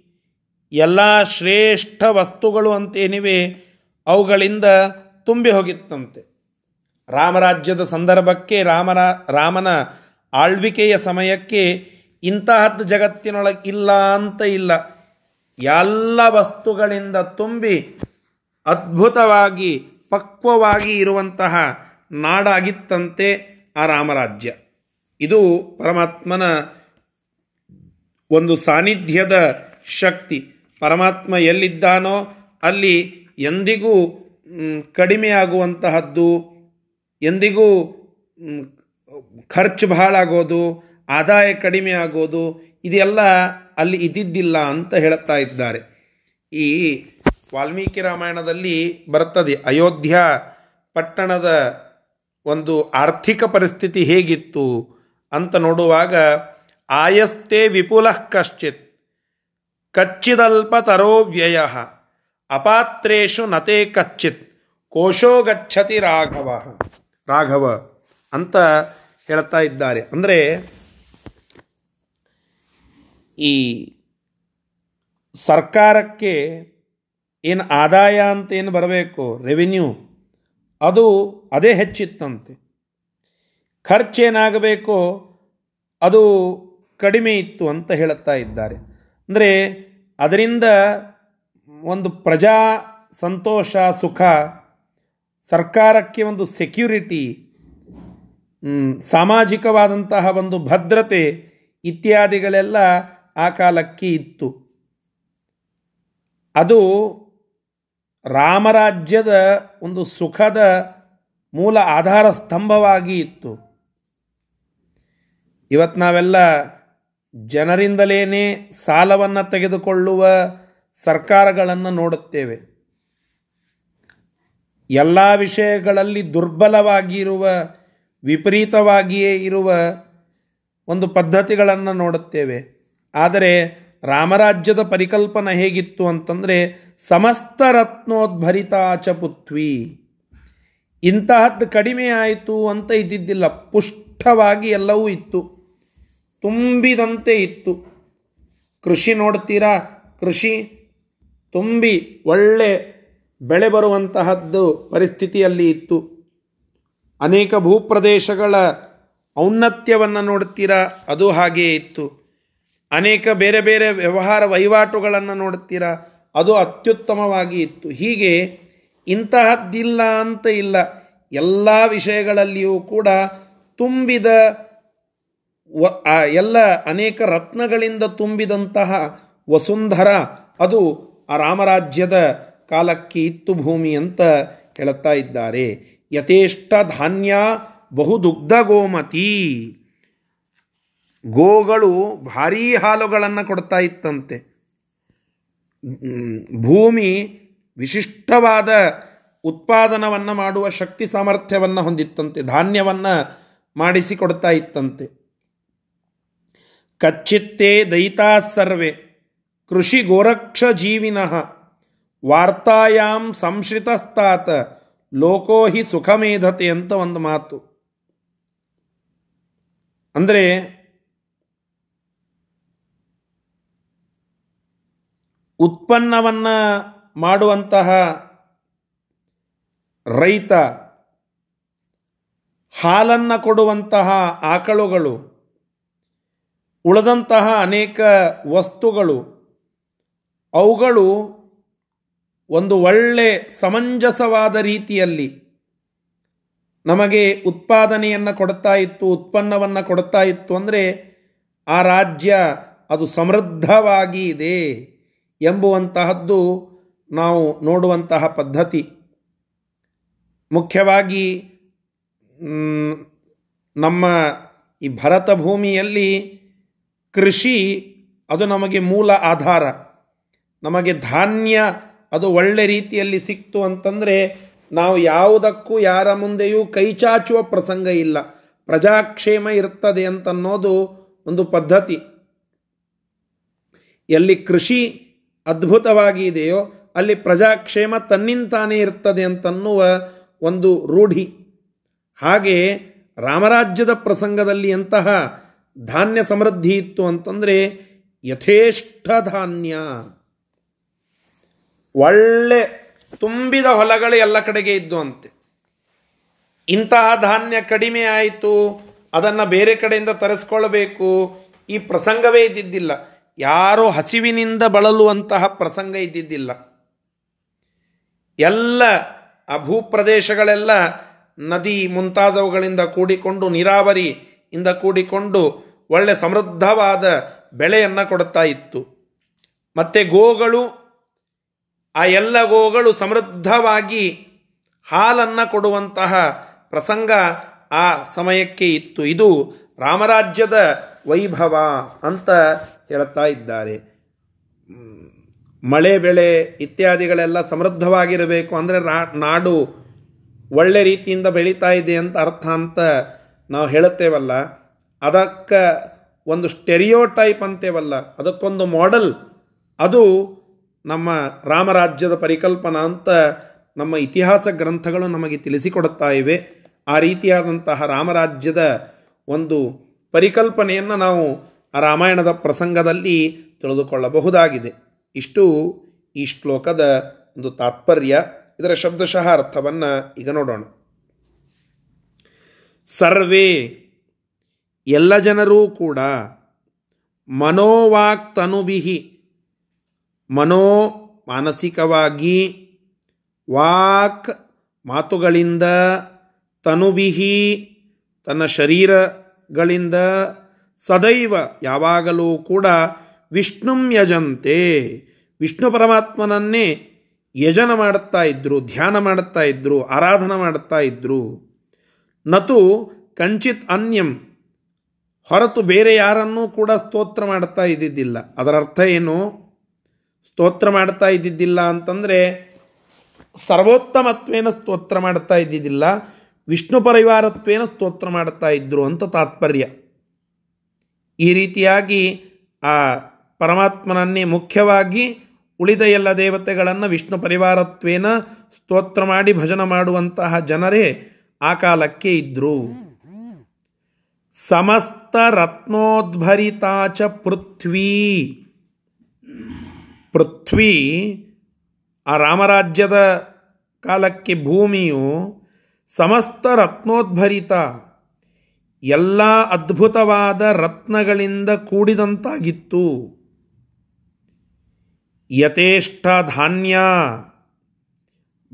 ಎಲ್ಲ ಶ್ರೇಷ್ಠ ವಸ್ತುಗಳು ಅಂತೇನಿವೆ, ಅವುಗಳಿಂದ ತುಂಬಿ ಹೋಗಿತ್ತಂತೆ. ರಾಮರಾಜ್ಯದ ಸಂದರ್ಭಕ್ಕೆ ರಾಮನ ರಾಮನ ಆಳ್ವಿಕೆಯ ಸಮಯಕ್ಕೆ ಇಂತಹದ್ದು ಜಗತ್ತಿನೊಳಗೆ ಇಲ್ಲ ಅಂತ ಇಲ್ಲ. ಎಲ್ಲ ವಸ್ತುಗಳಿಂದ ತುಂಬಿ ಅದ್ಭುತವಾಗಿ, ಪಕ್ವವಾಗಿ ಇರುವಂತಹ ನಾಡಾಗಿತ್ತಂತೆ ಆ ರಾಮರಾಜ್ಯ. ಇದು ಪರಮಾತ್ಮನ ಒಂದು ಸಾನ್ನಿಧ್ಯದ ಶಕ್ತಿ ಪರಮಾತ್ಮ ಎಲ್ಲಿದ್ದಾನೋ ಅಲ್ಲಿ ಎಂದಿಗೂ ಕಡಿಮೆ ಕಡಿಮೆಯಾಗುವಂತಹದ್ದು, ಎಂದಿಗೂ ಖರ್ಚು ಬಹಳ ಆದಾಯ ಕಡಿಮೆ ಆಗೋದು ಇದೆಲ್ಲ ಅಲ್ಲಿ ಇದ್ದಿದ್ದಿಲ್ಲ ಅಂತ ಹೇಳುತ್ತಾ ಇದ್ದಾರೆ. ಈ ವಾಲ್ಮೀಕಿ ರಾಮಾಯಣದಲ್ಲಿ ಬರ್ತದೆ ಅಯೋಧ್ಯ ಪಟ್ಟಣದ ಒಂದು ಆರ್ಥಿಕ ಪರಿಸ್ಥಿತಿ ಹೇಗಿತ್ತು ಅಂತ ನೋಡುವಾಗ ಆಯಸ್ತೆ ವಿಪುಲ ಕಶ್ಚಿತ್. ಕಚ್ಚಿದಲ್ಪತರೋ ವ್ಯಯ. ಅಪಾತ್ರೇಷು ನತೆ ಕಚ್ಚಿತ್. ಕೋಶೋ ಗಚ್ಚತಿ ರಾಘವ. ರಾಘವ ಅಂತ ಹೇಳ್ತಾ ಇದ್ದಾರೆ. ಅಂದರೆ ಈ ಸರ್ಕಾರಕ್ಕೆ ಏನು ಆದಾಯ ಅಂತ ಏನು ಬರಬೇಕು? ರೆವಿನ್ಯೂ. ಅದು ಅದೇ ಹೆಚ್ಚಿತ್ತಂತೆ. ಖರ್ಚೇನಾಗಬೇಕೋ ಅದು ಕಡಿಮೆ ಇತ್ತು ಅಂತ ಹೇಳುತ್ತಾ ಇದ್ದಾರೆ. ಅಂದರೆ ಅದರಿಂದ ಒಂದು ಪ್ರಜಾ ಸಂತೋಷ, ಸುಖ, ಸರ್ಕಾರಕ್ಕೆ ಒಂದು ಸೆಕ್ಯೂರಿಟಿ ಸಾಮಾಜಿಕವಾದಂತಹ ಒಂದು ಭದ್ರತೆ ಇತ್ಯಾದಿಗಳೆಲ್ಲ ಆ ಕಾಲಕ್ಕೆ ಇತ್ತು. ಅದು ರಾಮರಾಜ್ಯದ ಒಂದು ಸುಖದ ಮೂಲ ಆಧಾರ ಸ್ತಂಭವಾಗಿ ಇತ್ತು. ಇವತ್ತು ನಾವೆಲ್ಲ ಜನರಿಂದಲೇ ಸಾಲವನ್ನು ತೆಗೆದುಕೊಳ್ಳುವ ಸರ್ಕಾರಗಳನ್ನು ನೋಡುತ್ತೇವೆ. ಎಲ್ಲ ವಿಷಯಗಳಲ್ಲಿ ದುರ್ಬಲವಾಗಿರುವ, ವಿಪರೀತವಾಗಿಯೇ ಇರುವ ಒಂದು ಪದ್ಧತಿಗಳನ್ನು ನೋಡುತ್ತೇವೆ. ಆದರೆ ರಾಮರಾಜ್ಯದ ಪರಿಕಲ್ಪನೆ ಹೇಗಿತ್ತು ಅಂತಂದರೆ ಸಮಸ್ತ ರತ್ನೋದ್ಭರಿತಾಚ ಪುತ್ವಿ ಇಂತಹದ್ದು ಕಡಿಮೆ ಆಯಿತು ಅಂತ ಇದ್ದಿದ್ದಿಲ್ಲ. ಪುಷ್ಟವಾಗಿ ಎಲ್ಲವೂ ಇತ್ತು. ತುಂಬಿದಂತೆ ಇತ್ತು. ಕೃಷಿ ನೋಡ್ತೀರಾ? ಕೃಷಿ ತುಂಬಿ ಒಳ್ಳೆ ಬೆಳೆ ಬರುವಂತಹದ್ದು ಪರಿಸ್ಥಿತಿಯಲ್ಲಿ ಇತ್ತು. ಅನೇಕ ಭೂಪ್ರದೇಶಗಳ ಔನ್ನತ್ಯವನ್ನು ನೋಡ್ತೀರಾ? ಅದು ಹಾಗೆಯೇ ಇತ್ತು. ಅನೇಕ ಬೇರೆ ಬೇರೆ ವ್ಯವಹಾರ ವಹಿವಾಟುಗಳನ್ನು ನೋಡ್ತೀರಾ? ಅದು ಅತ್ಯುತ್ತಮವಾಗಿ ಇತ್ತು. ಹೀಗೆ ಇಂತಹದ್ದಿಲ್ಲ ಅಂತ ಇಲ್ಲ. ಎಲ್ಲ ವಿಷಯಗಳಲ್ಲಿಯೂ ಕೂಡ ತುಂಬಿದ ವ ಎಲ್ಲ ಅನೇಕ ರತ್ನಗಳಿಂದ ತುಂಬಿದಂತಹ ವಸುಂಧರ, ಅದು ಆ ರಾಮರಾಜ್ಯದ ಕಾಲಕ್ಕೆ ಇತ್ತು ಭೂಮಿ ಅಂತ ಹೇಳುತ್ತಾ ಇದ್ದಾರೆ. ಯಥೇಷ್ಟ ಧಾನ್ಯ ಬಹುದುಗ್ಧ ಗೋಮತಿ. ಗೋಗಳು ಭಾರೀ ಹಾಲುಗಳನ್ನು ಕೊಡ್ತಾ ಇತ್ತಂತೆ. ಭೂಮಿ ವಿಶಿಷ್ಟವಾದ ಉತ್ಪಾದನವನ್ನು ಮಾಡುವ ಶಕ್ತಿ ಸಾಮರ್ಥ್ಯವನ್ನು ಹೊಂದಿತ್ತಂತೆ, ಧಾನ್ಯವನ್ನು ಮಾಡಿಸಿಕೊಡ್ತಾ ಇತ್ತಂತೆ. ಕಚ್ಚಿತ್ತೇ ದೈತಾ ಸರ್ವೇ ಕೃಷಿ ಗೋರಕ್ಷ ಜೀವಿನಃ ವಾರ್ತಾಯಾಂ ಸಂಶ್ರಿತಸ್ತಾತ ಲೋಕೋ ಹಿ ಸುಖಮೇಧತೆ ಅಂತ ಒಂದು ಮಾತು. ಅಂದರೆ ಉತ್ಪನ್ನವನ್ನು ಮಾಡುವಂತಹ ರೈತ ಹಾಲನ್ನು ಕೊಡುವಂತಹ ಆಕಳುಗಳು ಉಳಿದಂತಹ ಅನೇಕ ವಸ್ತುಗಳು, ಅವುಗಳು ಒಂದು ಒಳ್ಳೆ ಸಮಂಜಸವಾದ ರೀತಿಯಲ್ಲಿ ನಮಗೆ ಉತ್ಪಾದನೆಯನ್ನು ಕೊಡ್ತಾ ಇತ್ತು, ಉತ್ಪನ್ನವನ್ನು ಕೊಡ್ತಾ ಇತ್ತು ಅಂದರೆ ಆ ರಾಜ್ಯ ಅದು ಸಮೃದ್ಧವಾಗಿ ಇದೆ ಎಂಬುವಂತಹದ್ದು ನಾವು ನೋಡುವಂತಹ ಪದ್ಧತಿ. ಮುಖ್ಯವಾಗಿ ನಮ್ಮ ಈ ಭರತ ಭೂಮಿಯಲ್ಲಿ ಕೃಷಿ, ಅದು ನಮಗೆ ಮೂಲ ಆಧಾರ. ನಮಗೆ ಧಾನ್ಯ, ಅದು ಒಳ್ಳೆ ರೀತಿಯಲ್ಲಿ ಸಿಕ್ತು ಅಂತಂದರೆ ನಾವು ಯಾವುದಕ್ಕೂ ಯಾರ ಮುಂದೆಯೂ ಕೈಚಾಚುವ ಪ್ರಸಂಗ ಇಲ್ಲ. ಪ್ರಜಾಕ್ಷೇಮ ಇರ್ತದೆ ಅಂತನ್ನೋದು ಒಂದು ಪದ್ಧತಿ. ಎಲ್ಲಿ ಕೃಷಿ ಅದ್ಭುತವಾಗಿ ಇದೆಯೋ, ಅಲ್ಲಿ ಪ್ರಜಾಕ್ಷೇಮ ತನ್ನಿಂತಾನೇ ಇರ್ತದೆ ಅಂತನ್ನುವ ಒಂದು ರೂಢಿ. ಹಾಗೆ ರಾಮರಾಜ್ಯದ ಪ್ರಸಂಗದಲ್ಲಿ ಎಂತಹ ಧಾನ್ಯ ಸಮೃದ್ಧಿ ಇತ್ತು ಅಂತಂದರೆ ಯಥೇಷ್ಟ ಧಾನ್ಯ. ಒಳ್ಳೆ ತುಂಬಿದ ಹೊಲಗಳು ಎಲ್ಲ ಕಡೆಗೆ ಇದ್ದು ಅಂತೆ. ಇಂತಹ ಧಾನ್ಯ ಕಡಿಮೆ ಆಯಿತು, ಅದನ್ನು ಬೇರೆ ಕಡೆಯಿಂದ ತರಿಸ್ಕೊಳ್ಬೇಕು, ಈ ಪ್ರಸಂಗವೇ ಇದ್ದಿದ್ದಿಲ್ಲ. ಯಾರೋ ಹಸಿವಿನಿಂದ ಬಳಲುವಂತಹ ಪ್ರಸಂಗ ಇದ್ದಿದ್ದಿಲ್ಲ. ಎಲ್ಲ ಆ ಭೂಪ್ರದೇಶಗಳೆಲ್ಲ ನದಿ ಮುಂತಾದವುಗಳಿಂದ ಕೂಡಿಕೊಂಡು, ನೀರಾವರಿಯಿಂದ ಕೂಡಿಕೊಂಡು ಒಳ್ಳೆ ಸಮೃದ್ಧವಾದ ಬೆಳೆಯನ್ನು ಕೊಡ್ತಾ ಇತ್ತು. ಮತ್ತು ಗೋಗಳು, ಆ ಎಲ್ಲ ಗೋಗಳು ಸಮೃದ್ಧವಾಗಿ ಹಾಲನ್ನು ಕೊಡುವಂತಹ ಪ್ರಸಂಗ ಆ ಸಮಯಕ್ಕೆ ಇತ್ತು. ಇದು ರಾಮರಾಜ್ಯದ ವೈಭವ ಅಂತ ಹೇಳ್ತಾ ಇದ್ದಾರೆ. ಮಳೆ, ಬೆಳೆ ಇತ್ಯಾದಿಗಳೆಲ್ಲ ಸಮೃದ್ಧವಾಗಿರಬೇಕು ಅಂದರೆ ನಾಡು ಒಳ್ಳೆ ರೀತಿಯಿಂದ ಬೆಳೀತಾ ಇದೆ ಅಂತ ಅರ್ಥ ಅಂತ ನಾವು ಹೇಳುತ್ತೇವಲ್ಲ. ಅದಕ್ಕೆ ಒಂದು ಸ್ಟೆರಿಯೋ ಟೈಪ್ ಅಂತೇವಲ್ಲ, ಅದಕ್ಕೊಂದು ಮಾಡೆಲ್. ಅದು ನಮ್ಮ ರಾಮರಾಜ್ಯದ ಪರಿಕಲ್ಪನಾ ಅಂತ ನಮ್ಮ ಇತಿಹಾಸ ಗ್ರಂಥಗಳು ನಮಗೆ ತಿಳಿಸಿಕೊಡುತ್ತಾ ಇವೆ. ಆ ರೀತಿಯಾದಂತಹ ರಾಮರಾಜ್ಯದ ಒಂದು ಪರಿಕಲ್ಪನೆಯನ್ನು ನಾವು ರಾಮಾಯಣದ ಪ್ರಸಂಗದಲ್ಲಿ ತಿಳಿದುಕೊಳ್ಳಬಹುದಾಗಿದೆ. ಇಷ್ಟು ಈ ಶ್ಲೋಕದ ಒಂದು ತಾತ್ಪರ್ಯ. ಇದರ ಶಬ್ದಶಃ ಅರ್ಥವನ್ನು ಈಗ ನೋಡೋಣ. ಸರ್ವೇ ಎಲ್ಲ ಜನರೂ ಕೂಡ ಮನೋವಾಕ್ತನುಬಿಹಿ ಮನೋ ಮಾನಸಿಕವಾಗಿ ವಾಕ್ ಮಾತುಗಳಿಂದ ತನುಬಿಹಿ, ತನ್ನ ಶರೀರಗಳಿಂದ ಸದೈವ ಯಾವಾಗಲೂ ಕೂಡ ವಿಷ್ಣುಂ ಯಜಂತೆ. ವಿಷ್ಣು ಪರಮಾತ್ಮನನ್ನೇ ಯಜನ ಮಾಡುತ್ತಾ ಇದ್ದರು ಧ್ಯಾನ ಮಾಡುತ್ತಾ ಇದ್ದರು ಆರಾಧನೆ ಮಾಡುತ್ತಾ ಇದ್ದರು ನತು ಕಂಚಿತ್ ಅನ್ಯಂ ಹೊರತು ಬೇರೆ ಯಾರನ್ನೂ ಕೂಡ ಸ್ತೋತ್ರ ಮಾಡ್ತಾ ಇದ್ದಿದ್ದಿಲ್ಲ. ಅದರ ಅರ್ಥ ಏನು? ಸ್ತೋತ್ರ ಮಾಡ್ತಾ ಇದ್ದಿದ್ದಿಲ್ಲ ಅಂತಂದರೆ ಸರ್ವೋತ್ತಮತ್ವೇನ ಸ್ತೋತ್ರ ಮಾಡ್ತಾ ಇದ್ದಿದ್ದಿಲ್ಲ. ವಿಷ್ಣು ಪರಿವಾರತ್ವೇನ ಸ್ತೋತ್ರ ಮಾಡ್ತಾ ಇದ್ದರು ಅಂತ ತಾತ್ಪರ್ಯ. ಈ ರೀತಿಯಾಗಿ ಆ ಪರಮಾತ್ಮನನ್ನೇ ಮುಖ್ಯವಾಗಿ ಉಳಿದ ಎಲ್ಲ ದೇವತೆಗಳನ್ನು ವಿಷ್ಣು ಪರಿವಾರತ್ವೇನ ಸ್ತೋತ್ರ ಮಾಡಿ ಭಜನ ಮಾಡುವಂತಹ ಜನರೇ ಆ ಕಾಲಕ್ಕೆ ಇದ್ದರು ಸಮಸ್ತ ಚ ಪೃಥ್ವೀ. ಪೃಥ್ವಿ, ಆ ರಾಮರಾಜ್ಯದ ಕಾಲಕ್ಕೆ ಭೂಮಿಯು ಸಮಸ್ತ ರತ್ನೋದ್ಭರಿತ ಎಲ್ಲ ಅದ್ಭುತವಾದ ರತ್ನಗಳಿಂದ ಕೂಡಿದಂತಾಗಿತ್ತು. ಯಥೇಷ್ಟ ಧಾನ್ಯ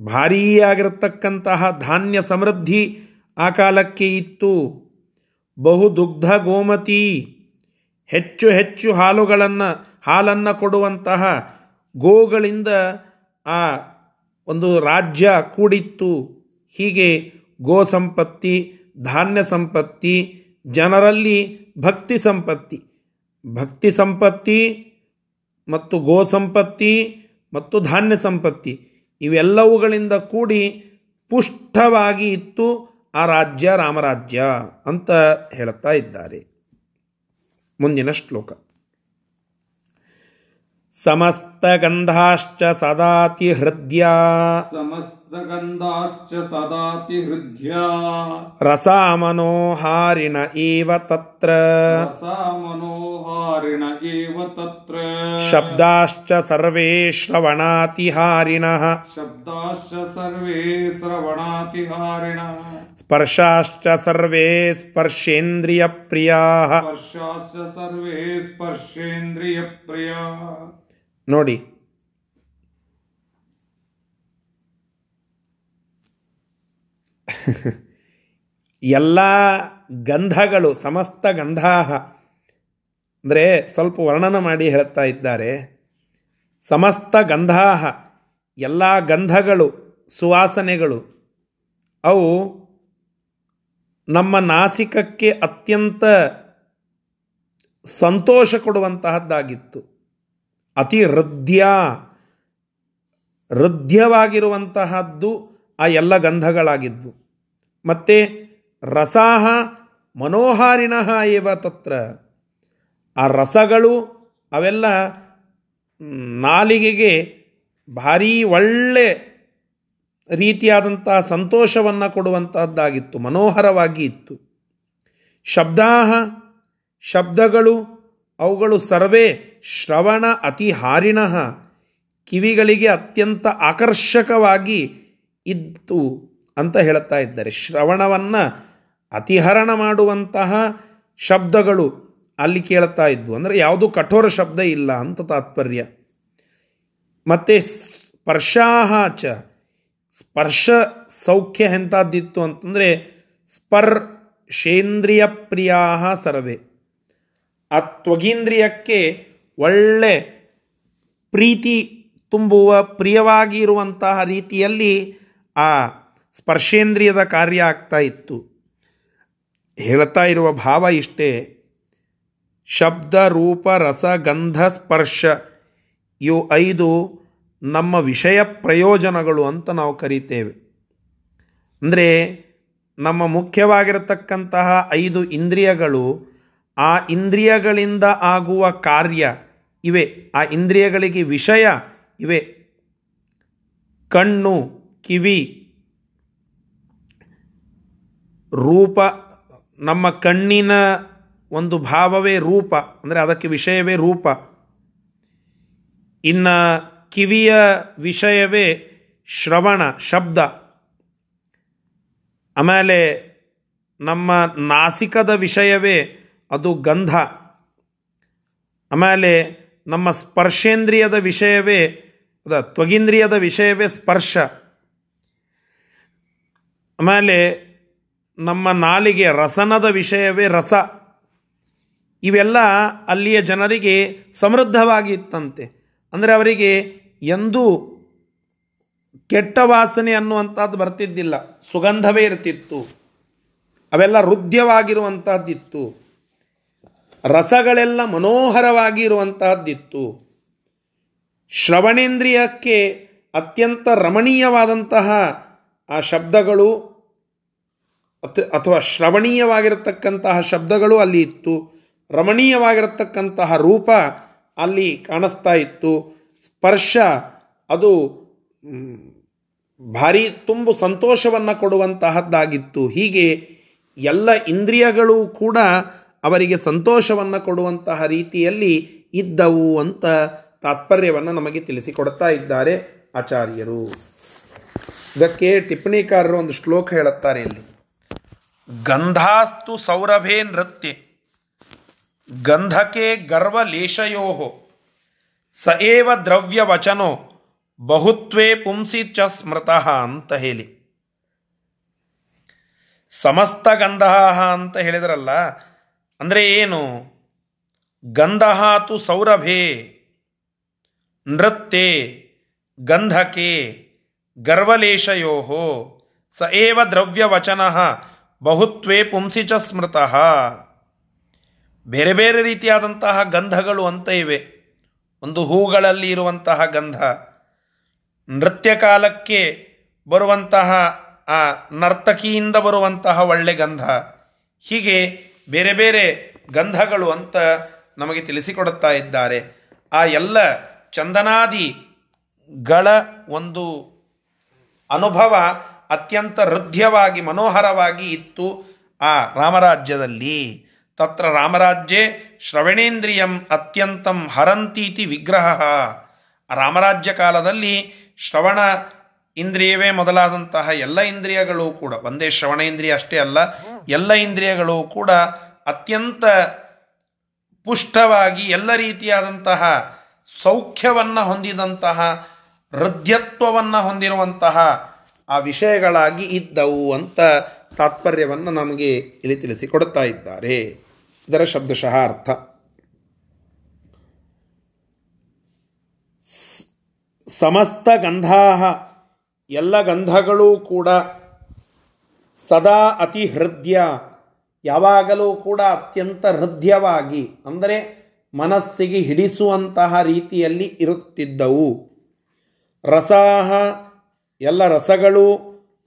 ಭಾರೀ ಆಗಿರತಕ್ಕಂತಹ ಧಾನ್ಯ ಸಮೃದ್ಧಿ ಆ ಕಾಲಕ್ಕೆ ಇತ್ತು. ಬಹು ದುಗ್ಧ ಗೋಮತಿ ಹೆಚ್ಚು ಹೆಚ್ಚು ಹಾಲುಗಳನ್ನು, ಹಾಲನ್ನು ಕೊಡುವಂತಹ ಗೋಗಳಿಂದ ಆ ಒಂದು ರಾಜ್ಯ ಕೂಡಿತ್ತು. ಹೀಗೆ ಗೋ ಸಂಪತ್ತಿ, ಧಾನ್ಯ ಸಂಪತ್ತಿ, ಜನರಲ್ಲಿ ಭಕ್ತಿ ಸಂಪತ್ತಿ. ಭಕ್ತಿ ಸಂಪತ್ತಿ ಮತ್ತು ಗೋ ಸಂಪತ್ತಿ ಮತ್ತು ಧಾನ್ಯ ಸಂಪತ್ತಿ. ಇವೆಲ್ಲವುಗಳಿಂದ ಕೂಡಿ ಪುಷ್ಟವಾಗಿ ಇತ್ತು. ಆ ರಾಜ್ಯ ರಾಮರಾಜ್ಯ ಅಂತ ಹೇಳ್ತಾ ಇದ್ದಾರೆ. ಮುಂದಿನ ಶ್ಲೋಕ. ಸಮಸ್ತ ಗಂಧಾಶ್ಚ ಸದಾತಿ ಹೃದಯ. ಸಮಸ್ತ रसगन्धाश्च सदातिहृद्या रसामनोहारिण एव तत्र। शब्दाश्च सर्वे श्रवणातिहारिणः। शब्दाश्च सर्वे श्रवणातिहारिणः। स्पर्शाश्च सर्वे स्पर्शेन्द्रियप्रियाः। स्पर्शाश्च सर्वे स्पर्शेन्द्रियप्रियाः। ಎಲ್ಲ ಗಂಧಗಳು, ಸಮಸ್ತ ಗಂಧಾಹ, ಅಂದರೆ ಸ್ವಲ್ಪ ವರ್ಣನ ಮಾಡಿ ಹೇಳ್ತಾ ಇದ್ದಾರೆ. ಸಮಸ್ತ ಗಂಧಾಹ, ಎಲ್ಲ ಗಂಧಗಳು, ಸುವಾಸನೆಗಳು, ಅವು ನಮ್ಮ ನಾಸಿಕಕ್ಕೆ ಅತ್ಯಂತ ಸಂತೋಷ ಕೊಡುವಂತಹದ್ದಾಗಿತ್ತು. ಅತಿ ಹೃದಯ, ಹೃದಯವಾಗಿರುವಂತಹದ್ದು ಆ ಎಲ್ಲ ಗಂಧಗಳಾಗಿದ್ವು. ಮತ್ತು ರಸಾಹ ಮನೋಹಾರಿಣಃ ಏವ ತತ್ರ. ಆ ರಸಗಳು ಅವೆಲ್ಲ ನಾಲಿಗೆಗೆ ಭಾರೀ ಒಳ್ಳೆ ರೀತಿಯಾದಂಥ ಸಂತೋಷವನ್ನು ಕೊಡುವಂತಹದ್ದಾಗಿತ್ತು, ಮನೋಹರವಾಗಿ ಇತ್ತು. ಶಬ್ದಾಹ, ಶಬ್ದಗಳು, ಅವುಗಳು ಸರ್ವೇ ಶ್ರವಣ ಅತಿಹಾರಿಣಃ ಕಿವಿಗಳಿಗೆ ಅತ್ಯಂತ ಆಕರ್ಷಕವಾಗಿ ಇತ್ತು ಅಂತ ಹೇಳುತ್ತಾ ಇದ್ದಾರೆ. ಶ್ರವಣವನ್ನು ಅತಿಹರಣ ಮಾಡುವಂತಹ ಶಬ್ದಗಳು ಅಲ್ಲಿ ಕೇಳುತ್ತಾ ಇದ್ವು ಅಂದರೆ ಯಾವುದು ಕಠೋರ ಶಬ್ದ ಇಲ್ಲ ಅಂತ ತಾತ್ಪರ್ಯ. ಮತ್ತು ಸ್ಪರ್ಶಾಹ ಚ, ಸ್ಪರ್ಶ ಸೌಖ್ಯ ಎಂಥದ್ದಿತ್ತು ಅಂತಂದರೆ ಸ್ಪರ್ ಶೇಂದ್ರಿಯ ಪ್ರಿಯಾ ಸರ್ವೆ. ಆ ತ್ವಗೀಂದ್ರಿಯಕ್ಕೆ ಒಳ್ಳೆ ಪ್ರೀತಿ ತುಂಬುವ ಪ್ರಿಯವಾಗಿ ಇರುವಂತಹ ರೀತಿಯಲ್ಲಿ ಆ ಸ್ಪರ್ಶೇಂದ್ರಿಯದ ಕಾರ್ಯ ಆಗ್ತಾ ಇತ್ತು. ಹೇಳ್ತಾ ಇರುವ ಭಾವ ಇಷ್ಟೇ. ಶಬ್ದ, ರೂಪ, ರಸ, ಗಂಧ, ಸ್ಪರ್ಶ ಇವು ಐದು ನಮ್ಮ ವಿಷಯ ಪ್ರಯೋಜನಗಳು ಅಂತ ನಾವು ಕರಿತೇವೆ. ಅಂದರೆ ನಮ್ಮ ಮುಖ್ಯವಾಗಿರತಕ್ಕಂತಹ ಐದು ಇಂದ್ರಿಯಗಳು ಆ ಇಂದ್ರಿಯಗಳಿಂದ ಆಗುವ ಕಾರ್ಯ ಇವೆ. ಆ ಇಂದ್ರಿಯಗಳಿಗೆ ವಿಷಯ ಇವೆ. ಕಣ್ಣು ಕಿವಿ. ರೂಪ, ನಮ್ಮ ಕಣ್ಣಿನ ಒಂದು ಭಾವವೇ ರೂಪ, ಅಂದರೆ ಅದಕ್ಕೆ ವಿಷಯವೇ ರೂಪ. ಇನ್ನು ಕಿವಿಯ ವಿಷಯವೇ ಶ್ರವಣ, ಶಬ್ದ. ಆಮೇಲೆ ನಮ್ಮ ನಾಸಿಕದ ವಿಷಯವೇ ಅದು ಗಂಧ. ಆಮೇಲೆ ನಮ್ಮ ಸ್ಪರ್ಶೇಂದ್ರಿಯದ ವಿಷಯವೇ, ಅದ ತ್ವಗೀಂದ್ರಿಯದ ವಿಷಯವೇ ಸ್ಪರ್ಶ. ಆಮೇಲೆ ನಮ್ಮ ನಾಲಿಗೆ ರಸನದ ವಿಷಯವೇ ರಸ. ಇವೆಲ್ಲ ಅಲ್ಲಿಯ ಜನರಿಗೆ ಸಮೃದ್ಧವಾಗಿತ್ತಂತೆ. ಅಂದರೆ ಅವರಿಗೆ ಎಂದೂ ಕೆಟ್ಟ ವಾಸನೆ ಅನ್ನುವಂಥದ್ದು ಬರ್ತಿದ್ದಿಲ್ಲ. ಸುಗಂಧವೇ ಇರ್ತಿತ್ತು. ಅವೆಲ್ಲ ಹೃದ್ಯವಾಗಿರುವಂತಹದ್ದಿತ್ತು ರಸಗಳೆಲ್ಲ ಮನೋಹರವಾಗಿ ಇರುವಂತಹದ್ದಿತ್ತು ಶ್ರವಣೇಂದ್ರಿಯಕ್ಕೆ ಅತ್ಯಂತ ರಮಣೀಯವಾದಂತಹ ಆ ಶಬ್ದಗಳು ಅಥ- ಅಥವಾ ಶ್ರವಣೀಯವಾಗಿರತಕ್ಕಂತಹ ಶಬ್ದಗಳು ಅಲ್ಲಿ ಇತ್ತು, ರಮಣೀಯವಾಗಿರತಕ್ಕಂತಹ ರೂಪ ಅಲ್ಲಿ ಕಾಣಿಸ್ತಾ ಇತ್ತು, ಸ್ಪರ್ಶ ಅದು ಭಾರಿ ತುಂಬು ಸಂತೋಷವನ್ನು ಕೊಡುವಂತಹದ್ದಾಗಿತ್ತು. ಹೀಗೆ ಎಲ್ಲ ಇಂದ್ರಿಯಗಳು ಕೂಡ ಅವರಿಗೆ ಸಂತೋಷವನ್ನು ಕೊಡುವಂತಹ ರೀತಿಯಲ್ಲಿ ಇದ್ದವು ಅಂತ ತಾತ್ಪರ್ಯವನ್ನು ನಮಗೆ ತಿಳಿಸಿಕೊಡ್ತಾ ಇದ್ದಾರೆ ಆಚಾರ್ಯರು. ಇದಕ್ಕೆ ಟಿಪ್ಪಣಿಕಾರರು ಒಂದು ಶ್ಲೋಕ ಹೇಳುತ್ತಾರೆ ಇಲ್ಲಿ. ಗಂಧಾಸ್ತು ಸೌರಭೇ ನೃತ್ಯ. ಗಂಧಕೆ ಗರ್ವಲೇಶಯೋ ಸ ದ್ರವ್ಯವಚನೋ, ಬಹುತ್ವೇ ಪುಂಸಿ ಚ ಸ್ಮೃತಃ ಅಂತ ಹೇಳಿ. ಸಮಸ್ತ ಗಂಧ ಅಂತ ಹೇಳಿದ್ರಲ್ಲ, ಅಂದರೆ ಏನು? ಗಂಧ ತು ಸೌರಭೇ, ನೃತ್ಯ, ಗಂಧಕೆ ಗರ್ವಲೇಶಯೋ ಸ ಏವ ದ್ರವ್ಯವಚನ ಬಹುತ್ವೇ ಪುಂಸಿ ಚ ಸ್ಮೃತಃ. ಬೇರೆ ಬೇರೆ ರೀತಿಯಾದಂತಹ ಗಂಧಗಳು ಅಂತ ಇವೆ. ಒಂದು ಹೂಗಳಲ್ಲಿ ಇರುವಂತಹ ಗಂಧ. ನೃತ್ಯ ಕಾಲಕ್ಕೆ ಬರುವಂತಹ, ಆ, ನರ್ತಕಿಯಿಂದ ಬರುವಂತಹ ಒಳ್ಳೆ ಗಂಧ. ಹೀಗೆ ಬೇರೆ ಬೇರೆ ಗಂಧಗಳು ಅಂತ ನಮಗೆ ತಿಳಿಸಿಕೊಡುತ್ತಾ ಇದ್ದಾರೆ. ಆ ಎಲ್ಲ ಚಂದನಾದಿಗಳ ಒಂದು ಅನುಭವ ಅತ್ಯಂತ ಹೃದಯವಾಗಿ, ಮನೋಹರವಾಗಿ ಇತ್ತು ಆ ರಾಮರಾಜ್ಯದಲ್ಲಿ. ತತ್ರ ರಾಮರಾಜ್ಯೇ ಶ್ರವಣೇಂದ್ರಿಯಂ ಅತ್ಯಂತಂ ಹರಂತೀತಿ ವಿಗ್ರಹ. ರಾಮರಾಜ್ಯ ಕಾಲದಲ್ಲಿ ಶ್ರವಣ ಇಂದ್ರಿಯವೇ ಮೊದಲಾದಂತಹ ಎಲ್ಲ ಇಂದ್ರಿಯಗಳು ಕೂಡ, ಒಂದೇ ಶ್ರವಣೇಂದ್ರಿಯ ಅಷ್ಟೇ ಅಲ್ಲ, ಎಲ್ಲ ಇಂದ್ರಿಯಗಳು ಕೂಡ ಅತ್ಯಂತ ಪುಷ್ಟವಾಗಿ, ಎಲ್ಲ ರೀತಿಯಾದಂತಹ ಸೌಖ್ಯವನ್ನು ಹೊಂದಿದಂತಹ, ಹೃದಯತ್ವವನ್ನು ಹೊಂದಿರುವಂತಹ ಆ ವಿಷಯಗಳಾಗಿ ಇದ್ದವು ಅಂತ ತಾತ್ಪರ್ಯವನ್ನು ನಮಗೆ ಇಲ್ಲಿ ತಿಳಿಸಿಕೊಡುತ್ತಾ ಇದ್ದಾರೆ. ಇದರ ಶಬ್ದಶಃ ಅರ್ಥ. ಸಮಸ್ತ ಗಂಧಾಹ, ಎಲ್ಲ ಗಂಧಗಳೂ ಕೂಡ ಸದಾ ಅತಿ ಹೃದಯ, ಯಾವಾಗಲೂ ಕೂಡ ಅತ್ಯಂತ ಹೃದಯವಾಗಿ, ಅಂದರೆ ಮನಸ್ಸಿಗೆ ಹಿಡಿಸುವಂತಹ ರೀತಿಯಲ್ಲಿ ಇರುತ್ತಿದ್ದವು. ರಸಾಹ ಎಲ್ಲ ರಸಗಳು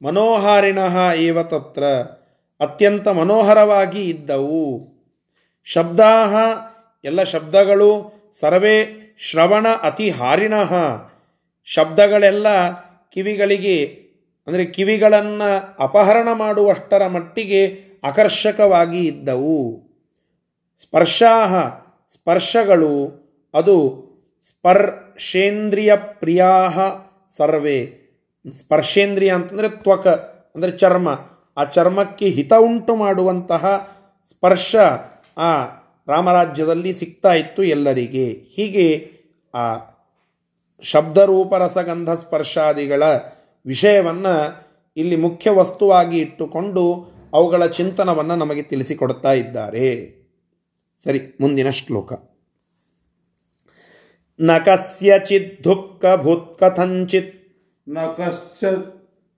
ಮನೋಹಾರಿಣ ಏವ ತತ್ರ, ಅತ್ಯಂತ ಮನೋಹರವಾಗಿ ಇದ್ದವು. ಶಬ್ದಾ ಎಲ್ಲ ಶಬ್ದಗಳು ಸರ್ವೇ ಶ್ರವಣ ಅತಿ ಹಾರಿಣ. ಶಬ್ದಗಳೆಲ್ಲ ಕಿವಿಗಳಿಗೆ, ಅಂದರೆ ಕಿವಿಗಳನ್ನು ಅಪಹರಣ ಮಾಡುವಷ್ಟರ ಮಟ್ಟಿಗೆ ಆಕರ್ಷಕವಾಗಿ ಇದ್ದವು. ಸ್ಪರ್ಶಾಹ, ಸ್ಪರ್ಶಗಳು, ಅದು ಸ್ಪರ್ಶೇಂದ್ರಿಯ ಪ್ರಿಯಾಹ ಸರ್ವೇ. ಸ್ಪರ್ಶೇಂದ್ರಿಯ ಅಂತಂದರೆ ತ್ವಕ, ಅಂದರೆ ಚರ್ಮ. ಆ ಚರ್ಮಕ್ಕೆ ಹಿತ ಉಂಟು ಮಾಡುವಂತಹ ಸ್ಪರ್ಶ ಆ ರಾಮರಾಜ್ಯದಲ್ಲಿ ಸಿಗ್ತಾ ಇತ್ತು ಎಲ್ಲರಿಗೆ. ಹೀಗೆ ಆ ಶಬ್ದರೂಪ ರಸಗಂಧ ಸ್ಪರ್ಶಾದಿಗಳ ವಿಷಯವನ್ನು ಇಲ್ಲಿ ಮುಖ್ಯ ವಸ್ತುವಾಗಿ ಇಟ್ಟುಕೊಂಡು ಅವುಗಳ ಚಿಂತನವನ್ನು ನಮಗೆ ತಿಳಿಸಿಕೊಡ್ತಾ ಇದ್ದಾರೆ. ಸರಿ, ಮುಂದಿನ ಶ್ಲೋಕ. ನ ಕಸ್ಯಚಿತ್ ದುಃಖ ಭೂತ್ಕಥಂಚಿತ್ न कश्चित्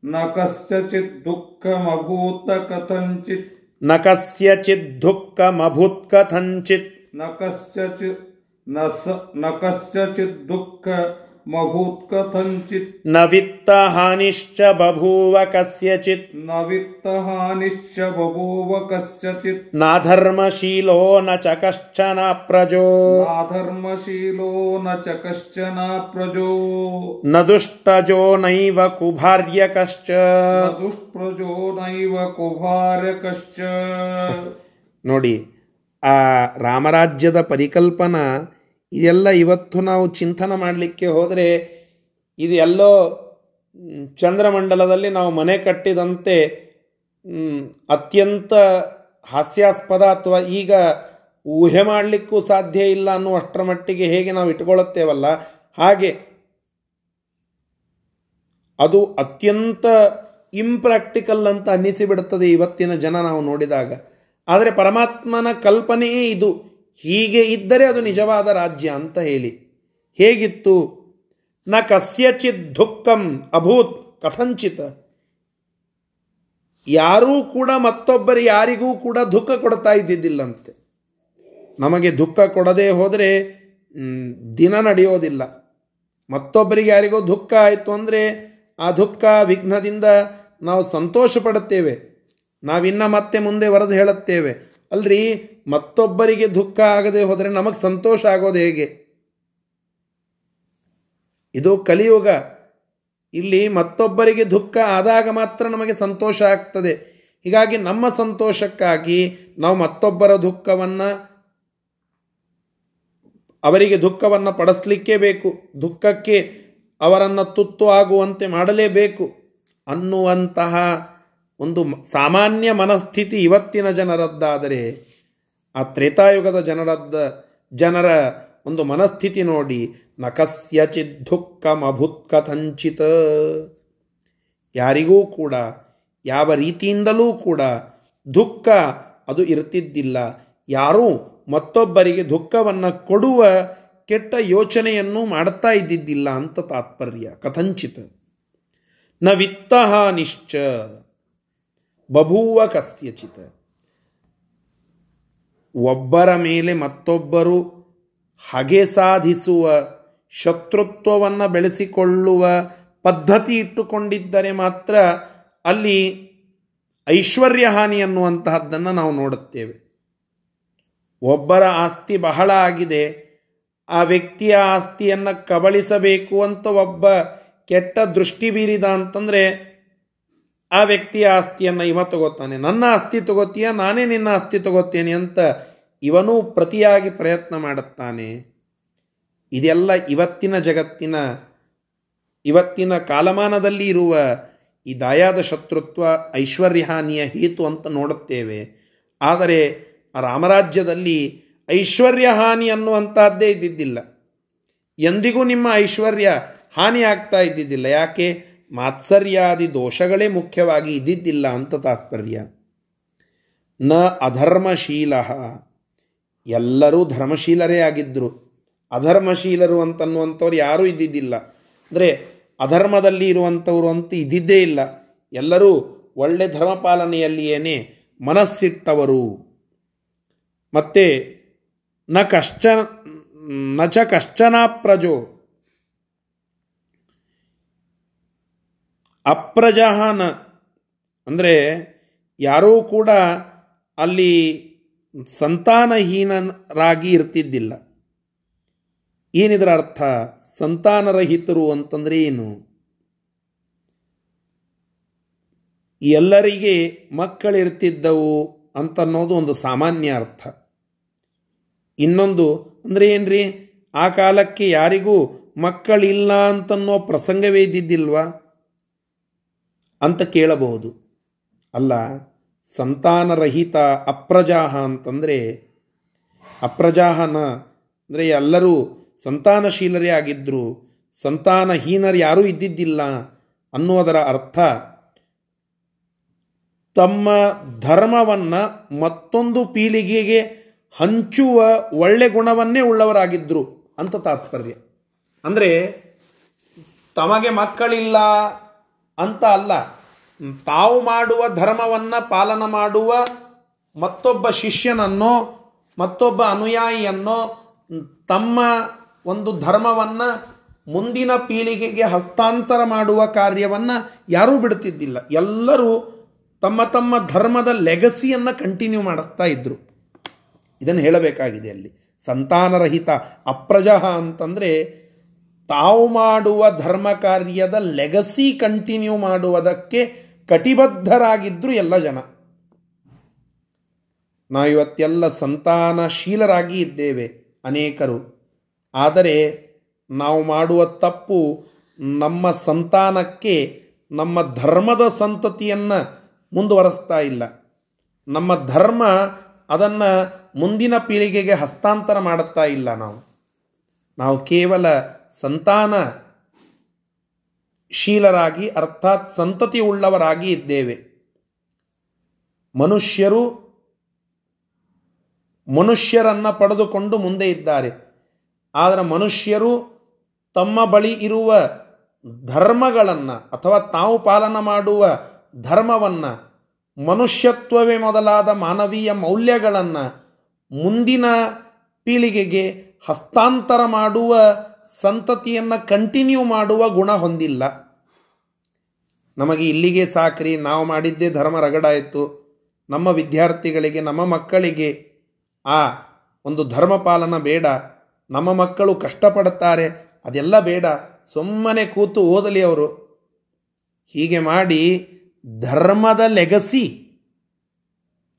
न कस्यचित् दुःखमभूत कथञ्चित् न कस्यचित् दुःखमभूत् कथञ्चित् न कस्यचित् न स न कस्यचित् दुःख कथञ्चित् ನ ವಿತ್ತಹಾನಿಶ್ಚ ಬಭೂವ ಕಸ್ಯಚಿತ್ न वित्तहानिश्च बभूव कस्यचित् ನಾಧರ್ಮಶೀಲೋ ನ ಚ ಕಶ್ಚನ ಪ್ರಜೋ नाधर्मशीलो न च कश्चन प्रजो ನ ದುಷ್ಟಜೋ ನೈವ ಕುಭಾರ್ಯ ಕಶ್ಚ न दुष्प्रजो नैव कुभार्यकश्च ನೋಡಿ ಆ ರಾಮರಾಜ್ಯದ ಪರಿಕಲ್ಪನಾ ಇದೆಲ್ಲ ಇವತ್ತು ನಾವು ಚಿಂತನೆ ಮಾಡಲಿಕ್ಕೆ ಹೋದರೆ ಇದು ಎಲ್ಲೋ ಚಂದ್ರಮಂಡಲದಲ್ಲಿ ನಾವು ಮನೆ ಕಟ್ಟಿದಂತೆ ಅತ್ಯಂತ ಹಾಸ್ಯಾಸ್ಪದ ಅಥವಾ ಈಗ ಊಹೆ ಮಾಡಲಿಕ್ಕೂ ಸಾಧ್ಯ ಇಲ್ಲ ಅನ್ನುವಷ್ಟರ ಮಟ್ಟಿಗೆ ಹೇಗೆ ನಾವು ಇಟ್ಕೊಳ್ಳುತ್ತೇವಲ್ಲ, ಹಾಗೆ ಅದು ಅತ್ಯಂತ ಇಂಪ್ರಾಕ್ಟಿಕಲ್ ಅಂತ ಅನ್ನಿಸಿಬಿಡುತ್ತದೆ ಇವತ್ತಿನ ಜನ ನಾವು ನೋಡಿದಾಗ. ಆದರೆ ಪರಮಾತ್ಮನ ಕಲ್ಪನೆಯೇ ಇದು. ಹೀಗೆ ಇದ್ದರೆ ಅದು ನಿಜವಾದ ರಾಜ್ಯ ಅಂತ ಹೇಳಿ. ಹೇಗಿತ್ತು? ನ ಕಸ್ಯಚಿತ್ ದುಃಖಂ ಅಭೂತ್ ಕಥಂಚಿತ. ಯಾರೂ ಕೂಡ ಮತ್ತೊಬ್ಬರು ಯಾರಿಗೂ ಕೂಡ ದುಃಖ ಕೊಡ್ತಾ ಇದ್ದಿದ್ದಿಲ್ಲಂತೆ. ನಮಗೆ ದುಃಖ ಕೊಡದೇ ಹೋದರೆ ದಿನ ನಡೆಯೋದಿಲ್ಲ. ಮತ್ತೊಬ್ಬರಿಗೆ ಯಾರಿಗೋ ದುಃಖ ಆಯಿತು ಅಂದರೆ, ಆ ದುಃಖ ವಿಘ್ನದಿಂದ ನಾವು ಸಂತೋಷ ಪಡುತ್ತೇವೆ ನಾವಿನ್ನ ಮತ್ತೆ ಮುಂದೆ ವರದು ಹೇಳುತ್ತೇವೆ. ಅಲ್ರಿ, ಮತ್ತೊಬ್ಬರಿಗೆ ದುಃಖ ಆಗದೆ ಹೋದರೆ ನಮಗೆ ಸಂತೋಷ ಆಗೋದು ಹೇಗೆ? ಇದು ಕಲಿಯುಗ. ಇಲ್ಲಿ ಮತ್ತೊಬ್ಬರಿಗೆ ದುಃಖ ಆದಾಗ ಮಾತ್ರ ನಮಗೆ ಸಂತೋಷ ಆಗ್ತದೆ. ಹೀಗಾಗಿ ನಮ್ಮ ಸಂತೋಷಕ್ಕಾಗಿ ನಾವು ಮತ್ತೊಬ್ಬರ ದುಃಖವನ್ನು, ಅವರಿಗೆ ದುಃಖವನ್ನು ಪಡಿಸ್ಲಿಕ್ಕೇ ಬೇಕು. ದುಃಖಕ್ಕೆ ಅವರನ್ನು ತುತ್ತು ಆಗುವಂತೆ ಮಾಡಲೇಬೇಕು ಅನ್ನುವಂತಹ ಒಂದು ಸಾಮಾನ್ಯ ಮನಸ್ಥಿತಿ ಇವತ್ತಿನ ಜನರದ್ದಾದರೆ, ಆ ತ್ರೇತಾಯುಗದ ಜನರದ್ದ ಜನರ ಒಂದು ಮನಸ್ಥಿತಿ ನೋಡಿ ನ ಕಸ್ಯಚಿತ್ ದುಃಖಮಭುತ್ ಕಥಂಚಿತ ಯಾರಿಗೂ ಕೂಡ, ಯಾವ ರೀತಿಯಿಂದಲೂ ಕೂಡ ದುಃಖ ಅದು ಇರ್ತಿದ್ದಿಲ್ಲ. ಯಾರೂ ಮತ್ತೊಬ್ಬರಿಗೆ ದುಃಖವನ್ನು ಕೊಡುವ ಕೆಟ್ಟ ಯೋಚನೆಯನ್ನು ಮಾಡ್ತಾ ಇದ್ದಿದ್ದಿಲ್ಲ ಅಂತ ತಾತ್ಪರ್ಯ. ಕಥಂಚಿತ. ನ ವಿತ್ತಹಾನಿಶ್ಚ ಬಭೂವ ಕಸ್ಯಚಿತ. ಒಬ್ಬರ ಮೇಲೆ ಮತ್ತೊಬ್ಬರು ಹಗೆ ಸಾಧಿಸುವ, ಶತ್ರುತ್ವವನ್ನು ಬೆಳೆಸಿಕೊಳ್ಳುವ ಪದ್ಧತಿ ಇಟ್ಟುಕೊಂಡಿದ್ದರೆ ಮಾತ್ರ ಅಲ್ಲಿ ಐಶ್ವರ್ಯ ಹಾನಿ ಅನ್ನುವಂತಹದ್ದನ್ನು ನಾವು ನೋಡುತ್ತೇವೆ. ಒಬ್ಬರ ಆಸ್ತಿ ಬಹಳ ಆಗಿದೆ, ಆ ವ್ಯಕ್ತಿಯ ಆಸ್ತಿಯನ್ನು ಕಬಳಿಸಬೇಕು ಅಂತ ಒಬ್ಬ ಕೆಟ್ಟ ದೃಷ್ಟಿ ಬೀರಿದ ಅಂತಂದರೆ ಆ ವ್ಯಕ್ತಿಯ ಆಸ್ತಿಯನ್ನು ಇವ ತಗೋತಾನೆ. ನನ್ನ ಆಸ್ತಿ ತಗೋತೀಯ? ನಾನೇ ನಿನ್ನ ಆಸ್ತಿ ತಗೋತೇನೆ ಅಂತ ಇವನೂ ಪ್ರತಿಯಾಗಿ ಪ್ರಯತ್ನ ಮಾಡುತ್ತಾನೆ. ಇದೆಲ್ಲ ಇವತ್ತಿನ ಜಗತ್ತಿನ, ಇವತ್ತಿನ ಕಾಲಮಾನದಲ್ಲಿ ಇರುವ ಈ ದಾಯಾದ ಶತ್ರುತ್ವ, ಐಶ್ವರ್ಯಹಾನಿಯ ಹೇತು ಅಂತ ನೋಡುತ್ತೇವೆ. ಆದರೆ ರಾಮರಾಜ್ಯದಲ್ಲಿ ಐಶ್ವರ್ಯ ಹಾನಿ ಅನ್ನುವಂಥದ್ದೇ ಇದ್ದಿದ್ದಿಲ್ಲ. ಎಂದಿಗೂ ನಿಮ್ಮ ಐಶ್ವರ್ಯ ಹಾನಿ ಆಗ್ತಾ ಇದ್ದಿದ್ದಿಲ್ಲ. ಯಾಕೆ? ಮಾತ್ಸರ್ಯಾದಿ ದೋಷಗಳೇ ಮುಖ್ಯವಾಗಿ ಇದ್ದಿದ್ದಿಲ್ಲ ಅಂತ ತಾತ್ಪರ್ಯ. ನ ಅಧರ್ಮಶೀಲ. ಎಲ್ಲರೂ ಧರ್ಮಶೀಲರೇ ಆಗಿದ್ದರು ಅಧರ್ಮಶೀಲರು ಅಂತನ್ನುವಂಥವ್ರು ಯಾರೂ ಇದ್ದಿದ್ದಿಲ್ಲ. ಅಂದರೆ ಅಧರ್ಮದಲ್ಲಿ ಇರುವಂಥವರು ಅಂತ ಇದ್ದಿದ್ದೇ ಇಲ್ಲ. ಎಲ್ಲರೂ ಒಳ್ಳೆ ಧರ್ಮಪಾಲನೆಯಲ್ಲಿಯೇನೆ ಮನಸ್ಸಿಟ್ಟವರು. ಮತ್ತು ನ ಕಶ್ಚ, ನ ಚ ಕಶ್ಚನ ಪ್ರಜೋ ಅಪ್ರಜಾನ ಅಂದರೆ ಯಾರೂ ಕೂಡ ಅಲ್ಲಿ ಸಂತಾನಹೀನರಾಗಿ ಇರ್ತಿದ್ದಿಲ್ಲ. ಏನಿದರ ಅರ್ಥ? ಸಂತಾನರಹಿತರು ಅಂತಂದರೆ ಏನು? ಎಲ್ಲರಿಗೆ ಮಕ್ಕಳಿರ್ತಿದ್ದವು ಅಂತನ್ನೋದು ಒಂದು ಸಾಮಾನ್ಯ ಅರ್ಥ. ಇನ್ನೊಂದು ಅಂದರೆ ಏನ್ರಿ? ಆ ಕಾಲಕ್ಕೆ ಯಾರಿಗೂ ಮಕ್ಕಳಿಲ್ಲ ಅಂತನ್ನೋ ಪ್ರಸಂಗವೇ ಇದ್ದಿದ್ದಿಲ್ವಾ? ಅಂತ ಕೇಳಬಹುದು. ಅಲ್ಲ, ಸಂತಾನರಹಿತ ಅಪ್ರಜಾಹ ಅಂತಂದರೆ, ಅಪ್ರಜಾಹನ ಅಂದರೆ ಎಲ್ಲರೂ ಸಂತಾನಶೀಲರೇ ಆಗಿದ್ದರು ಸಂತಾನಹೀನರು ಯಾರೂ ಇದ್ದಿದ್ದಿಲ್ಲ ಅನ್ನುವುದರ ಅರ್ಥ, ತಮ್ಮ ಧರ್ಮವನ್ನು ಮತ್ತೊಂದು ಪೀಳಿಗೆಗೆ ಹಂಚುವ ಒಳ್ಳೆ ಗುಣವನ್ನೇ ಉಳ್ಳವರಾಗಿದ್ದರು ಅಂತ ತಾತ್ಪರ್ಯ. ಅಂದರೆ, ತಮಗೆ ಮಕ್ಕಳಿಲ್ಲ ಅಂತ ಅಲ್ಲ. ತಾವು ಮಾಡುವ ಧರ್ಮವನ್ನು ಪಾಲನ ಮಾಡುವ ಮತ್ತೊಬ್ಬ ಶಿಷ್ಯನನ್ನು, ಮತ್ತೊಬ್ಬ ಅನುಯಾಯಿಯನ್ನು, ತಮ್ಮ ಒಂದು ಧರ್ಮವನ್ನು ಮುಂದಿನ ಪೀಳಿಗೆಗೆ ಹಸ್ತಾಂತರ ಮಾಡುವ ಕಾರ್ಯವನ್ನು ಯಾರೂ ಬಿಡ್ತಿದ್ದಿಲ್ಲ ಎಲ್ಲರೂ ತಮ್ಮ ತಮ್ಮ ಧರ್ಮದ ಲೆಗಸಿಯನ್ನು ಕಂಟಿನ್ಯೂ ಮಾಡಿಸ್ತಾ ಇದ್ದರು ಇದನ್ನು ಹೇಳಬೇಕಾಗಿದೆ ಅಲ್ಲಿ. ಸಂತಾನರಹಿತ ಅಪ್ರಜಹ ಅಂತಂದರೆ ತಾವು ಮಾಡುವ ಧರ್ಮ ಕಾರ್ಯದ ಲೆಗಸಿ ಕಂಟಿನ್ಯೂ ಮಾಡುವುದಕ್ಕೆ ಕಟಿಬದ್ಧರಾಗಿದ್ದರು ಎಲ್ಲ ಜನ. ನಾವಿವತ್ತೆಲ್ಲ ಸಂತಾನಶೀಲರಾಗಿ ಇದ್ದೇವೆ ಅನೇಕರು. ಆದರೆ ನಾವು ಮಾಡುವ ತಪ್ಪು ನಮ್ಮ ಸಂತಾನಕ್ಕೆ ನಮ್ಮ ಧರ್ಮದ ಸಂತತಿಯನ್ನು ಮುಂದುವರೆಸ್ತಾ ಇಲ್ಲ. ನಮ್ಮ ಧರ್ಮ ಅದನ್ನು ಮುಂದಿನ ಪೀಳಿಗೆಗೆ ಹಸ್ತಾಂತರ ಮಾಡುತ್ತಾ ಇಲ್ಲ ನಾವು. ನಾವು ಕೇವಲ ಸಂತಾನ ಶೀಲರಾಗಿ, ಅರ್ಥಾತ್ ಸಂತತಿ ಉಳ್ಳವರಾಗಿ ಇದ್ದೇವೆ. ಮನುಷ್ಯರು ಮನುಷ್ಯರನ್ನು ಪಡೆದುಕೊಂಡು ಮುಂದೆ ಇದ್ದಾರೆ. ಆದರೆ ಮನುಷ್ಯರು ತಮ್ಮ ಬಳಿ ಇರುವ ಧರ್ಮಗಳನ್ನು ಅಥವಾ ತಾವು ಪಾಲನ ಮಾಡುವ ಧರ್ಮವನ್ನು, ಮನುಷ್ಯತ್ವವೇ ಮೊದಲಾದ ಮಾನವೀಯ ಮೌಲ್ಯಗಳನ್ನು ಮುಂದಿನ ಪೀಳಿಗೆಗೆ ಹಸ್ತಾಂತರ ಮಾಡುವ ಸಂತತಿಯನ್ನು ಕಂಟಿನ್ಯೂ ಮಾಡುವ ಗುಣ ಹೊಂದಿಲ್ಲ. ನಮಗೆ ಇಲ್ಲಿಗೆ ಸಾಕ್ರಿ, ನಾವು ಮಾಡಿದ್ದೇ ಧರ್ಮ ರಗಡಾಯಿತು. ನಮ್ಮ ವಿದ್ಯಾರ್ಥಿಗಳಿಗೆ, ನಮ್ಮ ಮಕ್ಕಳಿಗೆ ಆ ಒಂದು ಧರ್ಮ ಪಾಲನ ಬೇಡ. ನಮ್ಮ ಮಕ್ಕಳು ಕಷ್ಟಪಡುತ್ತಾರೆ, ಅದೆಲ್ಲ ಬೇಡ. ಸುಮ್ಮನೆ ಕೂತು ಓದಲಿ ಅವರು. ಹೀಗೆ ಮಾಡಿ ಧರ್ಮದ ಲೆಗಸಿ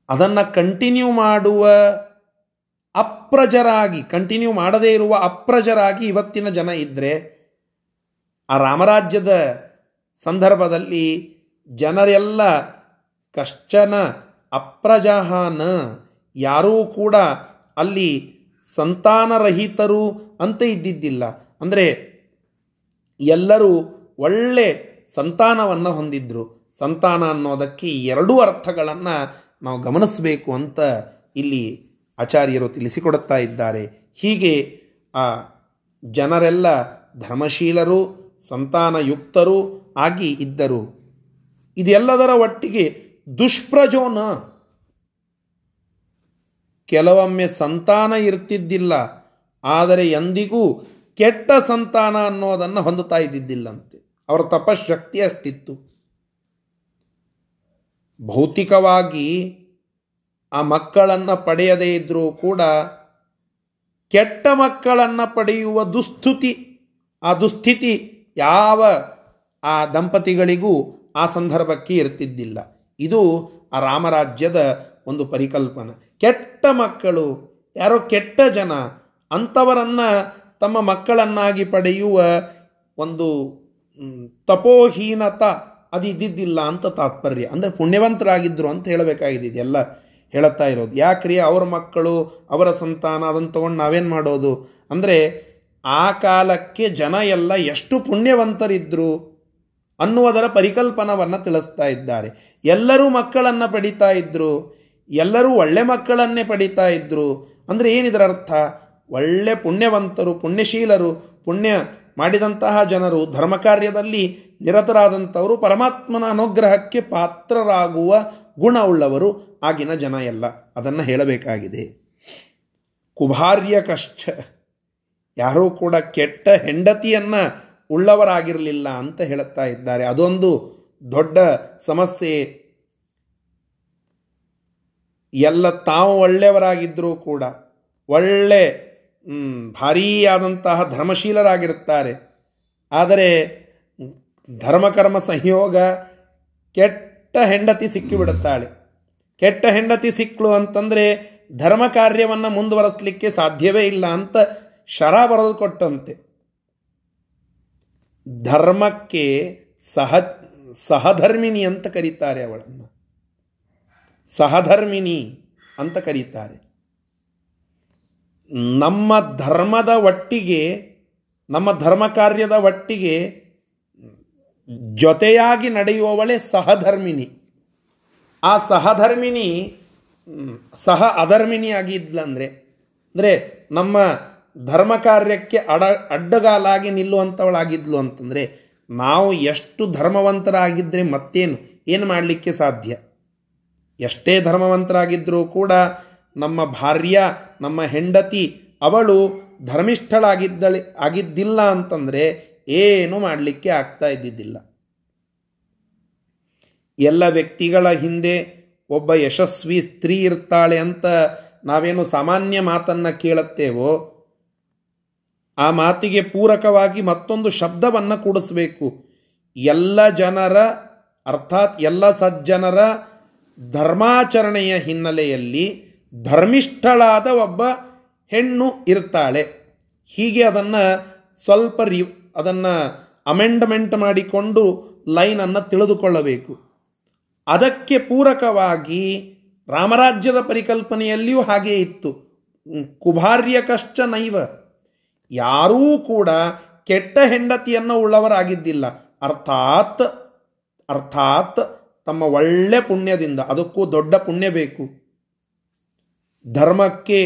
ಅದನ್ನು ಕಂಟಿನ್ಯೂ ಮಾಡುವ ಅಪ್ರಜರಾಗಿ ಕಂಟಿನ್ಯೂ ಮಾಡದೇ ಇರುವ ಅಪ್ರಜರಾಗಿ ಇವತ್ತಿನ ಜನ ಇದ್ದರೆ ಆ ರಾಮರಾಜ್ಯದ ಸಂದರ್ಭದಲ್ಲಿ ಜನರೆಲ್ಲ ಕಶ್ಚನ, ಅಪ್ರಜಹಾನ, ಯಾರೂ ಕೂಡ ಅಲ್ಲಿ ಸಂತಾನರಹಿತರು ಅಂತ ಇದ್ದಿದ್ದಿಲ್ಲ. ಅಂದರೆ ಎಲ್ಲರೂ ಒಳ್ಳೆ ಸಂತಾನವನ್ನು ಹೊಂದಿದ್ರು. ಸಂತಾನ ಅನ್ನೋದಕ್ಕೆ ಎರಡೂ ಅರ್ಥಗಳನ್ನು ನಾವು ಗಮನಿಸಬೇಕು ಅಂತ ಇಲ್ಲಿ ಆಚಾರ್ಯರು ತಿಳಿಸಿಕೊಡುತ್ತಾ ಇದ್ದಾರೆ. ಹೀಗೆ ಆ ಜನರೆಲ್ಲ ಧರ್ಮಶೀಲರು, ಸಂತಾನಯುಕ್ತರು ಆಗಿ ಇದ್ದರು. ಇದೆಲ್ಲದರ ಒಟ್ಟಿಗೆ ದುಷ್ಪ್ರಜೋನ. ಕೆಲವೊಮ್ಮೆ ಸಂತಾನ ಇರ್ತಿದ್ದಿಲ್ಲ, ಆದರೆ ಎಂದಿಗೂ ಕೆಟ್ಟ ಸಂತಾನ ಅನ್ನೋದನ್ನು ಹೊಂದುತ್ತಾ ಇದ್ದಿದ್ದಿಲ್ಲಂತೆ. ಅವರ ತಪಶಕ್ತಿ ಅಷ್ಟಿತ್ತು. ಭೌತಿಕವಾಗಿ ಆ ಮಕ್ಕಳನ್ನು ಪಡೆಯದೇ ಇದ್ದರೂ ಕೂಡ ಕೆಟ್ಟ ಮಕ್ಕಳನ್ನು ಪಡೆಯುವ ದುಸ್ಥಿತಿ, ಆ ದುಸ್ಥಿತಿ ಯಾವ ಆ ದಂಪತಿಗಳಿಗೂ ಆ ಸಂದರ್ಭಕ್ಕೆ ಇರ್ತಿದ್ದಿಲ್ಲ. ಇದು ಆ ರಾಮರಾಜ್ಯದ ಒಂದು ಪರಿಕಲ್ಪನೆ. ಕೆಟ್ಟ ಮಕ್ಕಳು, ಯಾರೋ ಕೆಟ್ಟ ಜನ ಅಂಥವರನ್ನು ತಮ್ಮ ಮಕ್ಕಳನ್ನಾಗಿ ಪಡೆಯುವ ಒಂದು ತಪೋಹೀನತ ಅದು ಇದ್ದಿದ್ದಿಲ್ಲ ಅಂತ ತಾತ್ಪರ್ಯ. ಅಂದರೆ ಪುಣ್ಯವಂತರಾಗಿದ್ದರು ಅಂತ ಹೇಳಬೇಕಾಗಿದೆ ಇದೆಲ್ಲ ಹೇಳುತ್ತಾ ಇರೋದು. ಯಾಕ್ರಿ? ಅವ್ರ ಮಕ್ಕಳು, ಅವರ ಸಂತಾನ, ಅದನ್ನು ತೊಗೊಂಡು ನಾವೇನು ಮಾಡೋದು? ಅಂದರೆ ಆ ಕಾಲಕ್ಕೆ ಜನ ಎಲ್ಲ ಎಷ್ಟು ಪುಣ್ಯವಂತರಿದ್ದರು ಅನ್ನುವುದರ ಪರಿಕಲ್ಪನವನ್ನು ತಿಳಿಸ್ತಾ ಇದ್ದಾರೆ. ಎಲ್ಲರೂ ಮಕ್ಕಳನ್ನು ಪಡಿತಾ ಇದ್ದರು ಎಲ್ಲರೂ ಒಳ್ಳೆ ಮಕ್ಕಳನ್ನೇ ಪಡಿತಾ ಇದ್ದರು ಅಂದರೆ ಏನಿದರ ಅರ್ಥ ಒಳ್ಳೆ ಪುಣ್ಯವಂತರು, ಪುಣ್ಯಶೀಲರು, ಪುಣ್ಯ ಮಾಡಿದಂತಹ ಜನರು ಧರ್ಮ ಕಾರ್ಯದಲ್ಲಿ ನಿರತರಾದಂಥವರು ಪರಮಾತ್ಮನ ಅನುಗ್ರಹಕ್ಕೆ ಪಾತ್ರರಾಗುವ ಗುಣವುಳ್ಳವರು ಆಗಿನ ಜನ ಎಲ್ಲ. ಅದನ್ನು ಹೇಳಬೇಕಾಗಿದೆ. ಕುಭಾರ್ಯ ಕಷ್ಟ ಯಾರೂ ಕೂಡ ಕೆಟ್ಟ ಹೆಂಡತಿಯನ್ನು ಉಳ್ಳವರಾಗಿರಲಿಲ್ಲ ಅಂತ ಹೇಳುತ್ತಾ ಇದ್ದಾರೆ. ಅದೊಂದು ದೊಡ್ಡ ಸಮಸ್ಯೆ. ಎಲ್ಲ ತಾವು ಒಳ್ಳೆಯವರಾಗಿದ್ದರೂ ಕೂಡ ಒಳ್ಳೆ ಭಾರೀಯಾದಂತಹ ಧರ್ಮಶೀಲರಾಗಿರುತ್ತಾರೆ. ಆದರೆ ಧರ್ಮಕರ್ಮ ಸಂಯೋಗ ಕೆಟ್ಟ ಹೆಂಡತಿ ಸಿಕ್ಕಿಬಿಡುತ್ತಾಳೆ. ಕೆಟ್ಟ ಹೆಂಡತಿ ಸಿಕ್ಕಳು ಅಂತಂದರೆ ಧರ್ಮ ಕಾರ್ಯವನ್ನು ಮುಂದುವರೆಸಲಿಕ್ಕೆ ಸಾಧ್ಯವೇ ಇಲ್ಲ ಅಂತ ಶರ ಬರೆದು ಕೊಟ್ಟಂತೆ. ಧರ್ಮಕ್ಕೆ ಸಹ ಸಹಧರ್ಮಿಣಿ ಅಂತ ಕರೀತಾರೆ ಅವಳನ್ನು. ಸಹಧರ್ಮಿಣಿ ಅಂತ ಕರೀತಾರೆ. ನಮ್ಮ ಧರ್ಮದ ಒಟ್ಟಿಗೆ, ನಮ್ಮ ಧರ್ಮ ಕಾರ್ಯದ ಒಟ್ಟಿಗೆ ಜೊತೆಯಾಗಿ ನಡೆಯುವವಳೆ ಸಹಧರ್ಮಿಣಿ ಆ ಸಹಧರ್ಮಿಣಿ ಸಹ ಅಧರ್ಮಿಣಿಯಾಗಿ ಇದ್ಲಂದರೆ, ಅಂದರೆ ನಮ್ಮ ಧರ್ಮ ಕಾರ್ಯಕ್ಕೆ ಅಡ, ಅಡ್ಡಗಾಲಾಗಿ ನಿಲ್ಲುವಂಥವಳಾಗಿದ್ಲು ಅಂತಂದರೆ, ನಾವು ಎಷ್ಟು ಧರ್ಮವಂತರಾಗಿದ್ದರೆ ಮತ್ತೇನು? ಏನು ಮಾಡಲಿಕ್ಕೆ ಸಾಧ್ಯ? ಎಷ್ಟೇ ಧರ್ಮವಂತರಾಗಿದ್ದರೂ ಕೂಡ ನಮ್ಮ ಭಾರ್ಯ, ನಮ್ಮ ಹೆಂಡತಿ, ಅವಳು ಧರ್ಮಿಷ್ಠಳಾಗಿದ್ದಳೆ, ಆಗಿದ್ದಿಲ್ಲ ಅಂತಂದರೆ ಏನು ಮಾಡಲಿಕ್ಕೆ ಆಗ್ತಾ ಇದ್ದಿದ್ದಿಲ್ಲ. ಎಲ್ಲ ವ್ಯಕ್ತಿಗಳ ಹಿಂದೆ ಒಬ್ಬ ಯಶಸ್ವಿ ಸ್ತ್ರೀ ಇರ್ತಾಳೆ ಅಂತ ನಾವೇನು ಸಾಮಾನ್ಯ ಮಾತನ್ನು ಕೇಳುತ್ತೇವೋ, ಆ ಮಾತಿಗೆ ಪೂರಕವಾಗಿ ಮತ್ತೊಂದು ಶಬ್ದವನ್ನು ಕೂಡಿಸಬೇಕು. ಎಲ್ಲ ಜನರ, ಅರ್ಥಾತ್ ಎಲ್ಲ ಸಜ್ಜನರ ಧರ್ಮಾಚರಣೆಯ ಹಿನ್ನೆಲೆಯಲ್ಲಿ ಧರ್ಮಿಷ್ಠಳಾದ ಒಬ್ಬ ಹೆಣ್ಣು ಇರ್ತಾಳೆ. ಹೀಗೆ ಅದನ್ನು ಸ್ವಲ್ಪ ರಿ, ಅದನ್ನು ಅಮೆಂಡ್ಮೆಂಟ್ ಮಾಡಿಕೊಂಡು ಲೈನನ್ನು ತಿಳಿದುಕೊಳ್ಳಬೇಕು. ಅದಕ್ಕೆ ಪೂರಕವಾಗಿ ರಾಮರಾಜ್ಯದ ಪರಿಕಲ್ಪನೆಯಲ್ಲಿಯೂ ಹಾಗೇ ಇತ್ತು. ಕುಭಾರ್ಯ ಕಷ್ಟ ನೈವ. ಯಾರೂ ಕೂಡ ಕೆಟ್ಟ ಹೆಂಡತಿಯನ್ನು ಉಳ್ಳವರಾಗಿದ್ದಿಲ್ಲ. ಅರ್ಥಾತ್ ಅರ್ಥಾತ್ ತಮ್ಮ ಒಳ್ಳೆ ಪುಣ್ಯದಿಂದ, ಅದಕ್ಕೂ ದೊಡ್ಡ ಪುಣ್ಯ ಬೇಕು. ಧರ್ಮಕ್ಕೆ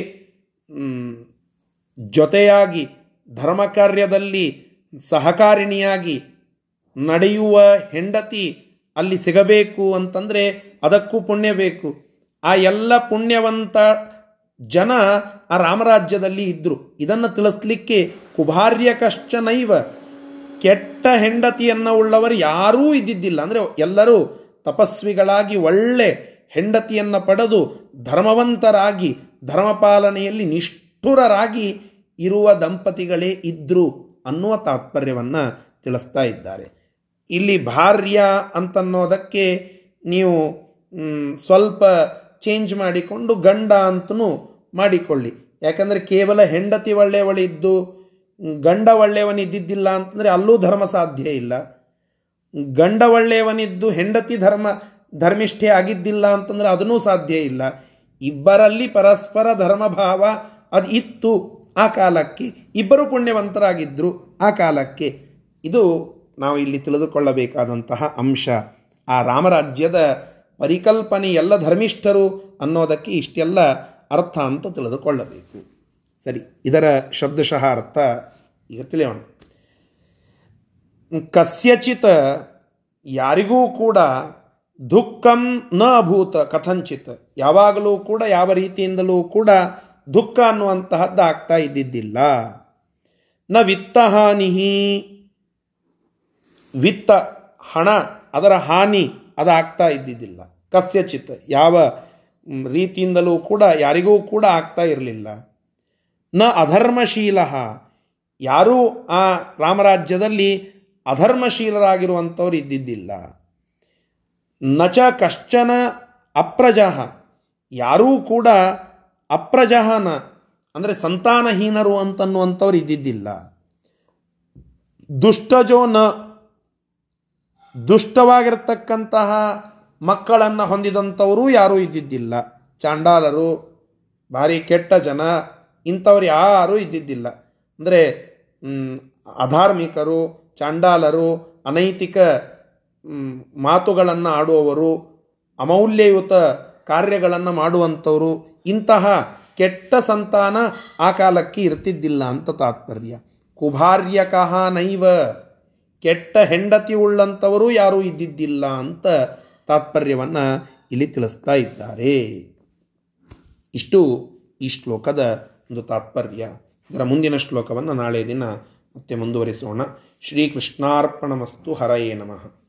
ಜೊತೆಯಾಗಿ ಧರ್ಮ ಕಾರ್ಯದಲ್ಲಿ ಸಹಕಾರಿಣಿಯಾಗಿ ನಡೆಯುವ ಹೆಂಡತಿ ಅಲ್ಲಿ ಸಿಗಬೇಕು ಅಂತಂದರೆ ಅದಕ್ಕೂ ಪುಣ್ಯ ಬೇಕು. ಆ ಎಲ್ಲ ಪುಣ್ಯವಂತ ಜನ ಆ ರಾಮರಾಜ್ಯದಲ್ಲಿ ಇದ್ದರು ಇದನ್ನು ತಿಳಿಸ್ಲಿಕ್ಕೆ ಕುಭಾರ್ಯ ಕಶ್ಚನೈವ ಕೆಟ್ಟ ಹೆಂಡತಿಯನ್ನು ಉಳ್ಳವರು ಯಾರೂ ಇದ್ದಿದ್ದಿಲ್ಲ. ಅಂದರೆ ಎಲ್ಲರೂ ತಪಸ್ವಿಗಳಾಗಿ ಒಳ್ಳೆ ಹೆಂಡತಿಯನ್ನು ಪಡೆದು ಧರ್ಮವಂತರಾಗಿ, ಧರ್ಮಪಾಲನೆಯಲ್ಲಿ ನಿಷ್ಠುರರಾಗಿ ಇರುವ ದಂಪತಿಗಳೇ ಇದ್ದರು ಅನ್ನುವ ತಾತ್ಪರ್ಯವನ್ನು ತಿಳಿಸ್ತಾ ಇದ್ದಾರೆ. ಇಲ್ಲಿ ಭಾರ್ಯ ಅಂತನ್ನೋದಕ್ಕೆ ನೀವು ಸ್ವಲ್ಪ ಚೇಂಜ್ ಮಾಡಿಕೊಂಡು ಗಂಡ ಅಂತನೂ ಮಾಡಿಕೊಳ್ಳಿ. ಯಾಕಂದರೆ ಕೇವಲ ಹೆಂಡತಿ ಒಳ್ಳೆಯವಳಿದ್ದು, ಗಂಡ ಒಳ್ಳೆಯವನಿದ್ದಿದ್ದಿಲ್ಲ ಅಂತಂದರೆ ಅಲ್ಲೂ ಧರ್ಮ ಸಾಧ್ಯ ಇಲ್ಲ. ಗಂಡ ಒಳ್ಳೆಯವನಿದ್ದು ಹೆಂಡತಿ ಧರ್ಮ ಧರ್ಮಿಷ್ಠೆ ಆಗಿದ್ದಿಲ್ಲ ಅಂತಂದರೆ ಅದನ್ನೂ ಸಾಧ್ಯ ಇಲ್ಲ. ಇಬ್ಬರಲ್ಲಿ ಪರಸ್ಪರ ಧರ್ಮಭಾವ ಅದು ಇತ್ತು ಆ ಕಾಲಕ್ಕೆ. ಇಬ್ಬರು ಪುಣ್ಯವಂತರಾಗಿದ್ದರು ಆ ಕಾಲಕ್ಕೆ. ಇದು ನಾವು ಇಲ್ಲಿ ತಿಳಿದುಕೊಳ್ಳಬೇಕಾದಂತಹ ಅಂಶ. ಆ ರಾಮರಾಜ್ಯದ ಪರಿಕಲ್ಪನೆ ಎಲ್ಲ ಧರ್ಮಿಷ್ಠರು ಅನ್ನೋದಕ್ಕೆ ಇಷ್ಟೆಲ್ಲ ಅರ್ಥ ಅಂತ ತಿಳಿದುಕೊಳ್ಳಬೇಕು. ಸರಿ, ಇದರ ಶಬ್ದಶಃ ಅರ್ಥ ಈಗ ತಿಳಿಯೋಣ. ಕಸ್ಯಚಿತ ಯಾರಿಗೂ ಕೂಡ ದುಃಖಂ ನ ಅಭೂತ ಕಥಂಚಿತ್. ಯಾವಾಗಲೂ ಕೂಡ, ಯಾವ ರೀತಿಯಿಂದಲೂ ಕೂಡ ದುಃಖ ಅನ್ನುವಂತಹದ್ದು ಆಗ್ತಾ ಇದ್ದಿದ್ದಿಲ್ಲ. ನ ವಿತ್ತಹಾನಿ ವಿತ್ತ, ಹಣ, ಅದರ ಹಾನಿ ಅದಾಗ್ತಾ ಇದ್ದಿದ್ದಿಲ್ಲ. ಕಸ್ಯಚಿತ್, ಯಾವ ರೀತಿಯಿಂದಲೂ ಕೂಡ, ಯಾರಿಗೂ ಕೂಡ ಆಗ್ತಾ ಇರಲಿಲ್ಲ. ನ ಅಧರ್ಮಶೀಲ. ಯಾರೂ ಆ ರಾಮರಾಜ್ಯದಲ್ಲಿ ಅಧರ್ಮಶೀಲರಾಗಿರುವಂಥವ್ರು ಇದ್ದಿದ್ದಿಲ್ಲ. ನಚ ಕಶ್ಚನ ಅಪ್ರಜಃ. ಯಾರೂ ಕೂಡ ಅಪ್ರಜಹನ, ಅಂದರೆ ಸಂತಾನಹೀನರು ಅಂತನ್ನುವಂಥವ್ರು ಇದ್ದಿದ್ದಿಲ್ಲ. ದುಷ್ಟಜೋ ನ, ದುಷ್ಟವಾಗಿರ್ತಕ್ಕಂತಹ ಮಕ್ಕಳನ್ನು ಹೊಂದಿದಂಥವರು ಯಾರೂ ಇದ್ದಿದ್ದಿಲ್ಲ. ಚಾಂಡಾಲರು, ಭಾರಿ ಕೆಟ್ಟ ಜನ, ಇಂಥವ್ರು ಯಾರೂ ಇದ್ದಿದ್ದಿಲ್ಲ. ಅಂದರೆ ಅಧಾರ್ಮಿಕರು, ಚಾಂಡಾಲರು, ಅನೈತಿಕ ಮಾತುಗಳನ್ನು ಆಡುವವರು, ಅಮೌಲ್ಯಯುತ ಕಾರ್ಯಗಳನ್ನು ಮಾಡುವಂಥವರು, ಇಂತಹ ಕೆಟ್ಟ ಸಂತಾನ ಆ ಕಾಲಕ್ಕೆ ಇರ್ತಿದ್ದಿಲ್ಲ ಅಂತ ತಾತ್ಪರ್ಯ. ಕುಭಾರ್ಯಕಃ ನೈವ, ಕೆಟ್ಟ ಹೆಂಡತಿ ಉಳ್ಳಂಥವರು ಯಾರೂ ಇದ್ದಿದ್ದಿಲ್ಲ ಅಂತ ತಾತ್ಪರ್ಯವನ್ನು ಇಲ್ಲಿ ತಿಳಿಸ್ತಾ ಇದ್ದಾರೆ. ಇಷ್ಟು ಈ ಶ್ಲೋಕದ ಒಂದು ತಾತ್ಪರ್ಯ. ಇದರ ಮುಂದಿನ ಶ್ಲೋಕವನ್ನು ನಾಳೆ ದಿನ ಮತ್ತೆ ಮುಂದುವರಿಸೋಣ. ಶ್ರೀಕೃಷ್ಣಾರ್ಪಣಮಸ್ತು ಹರಯೇ ನಮಃ.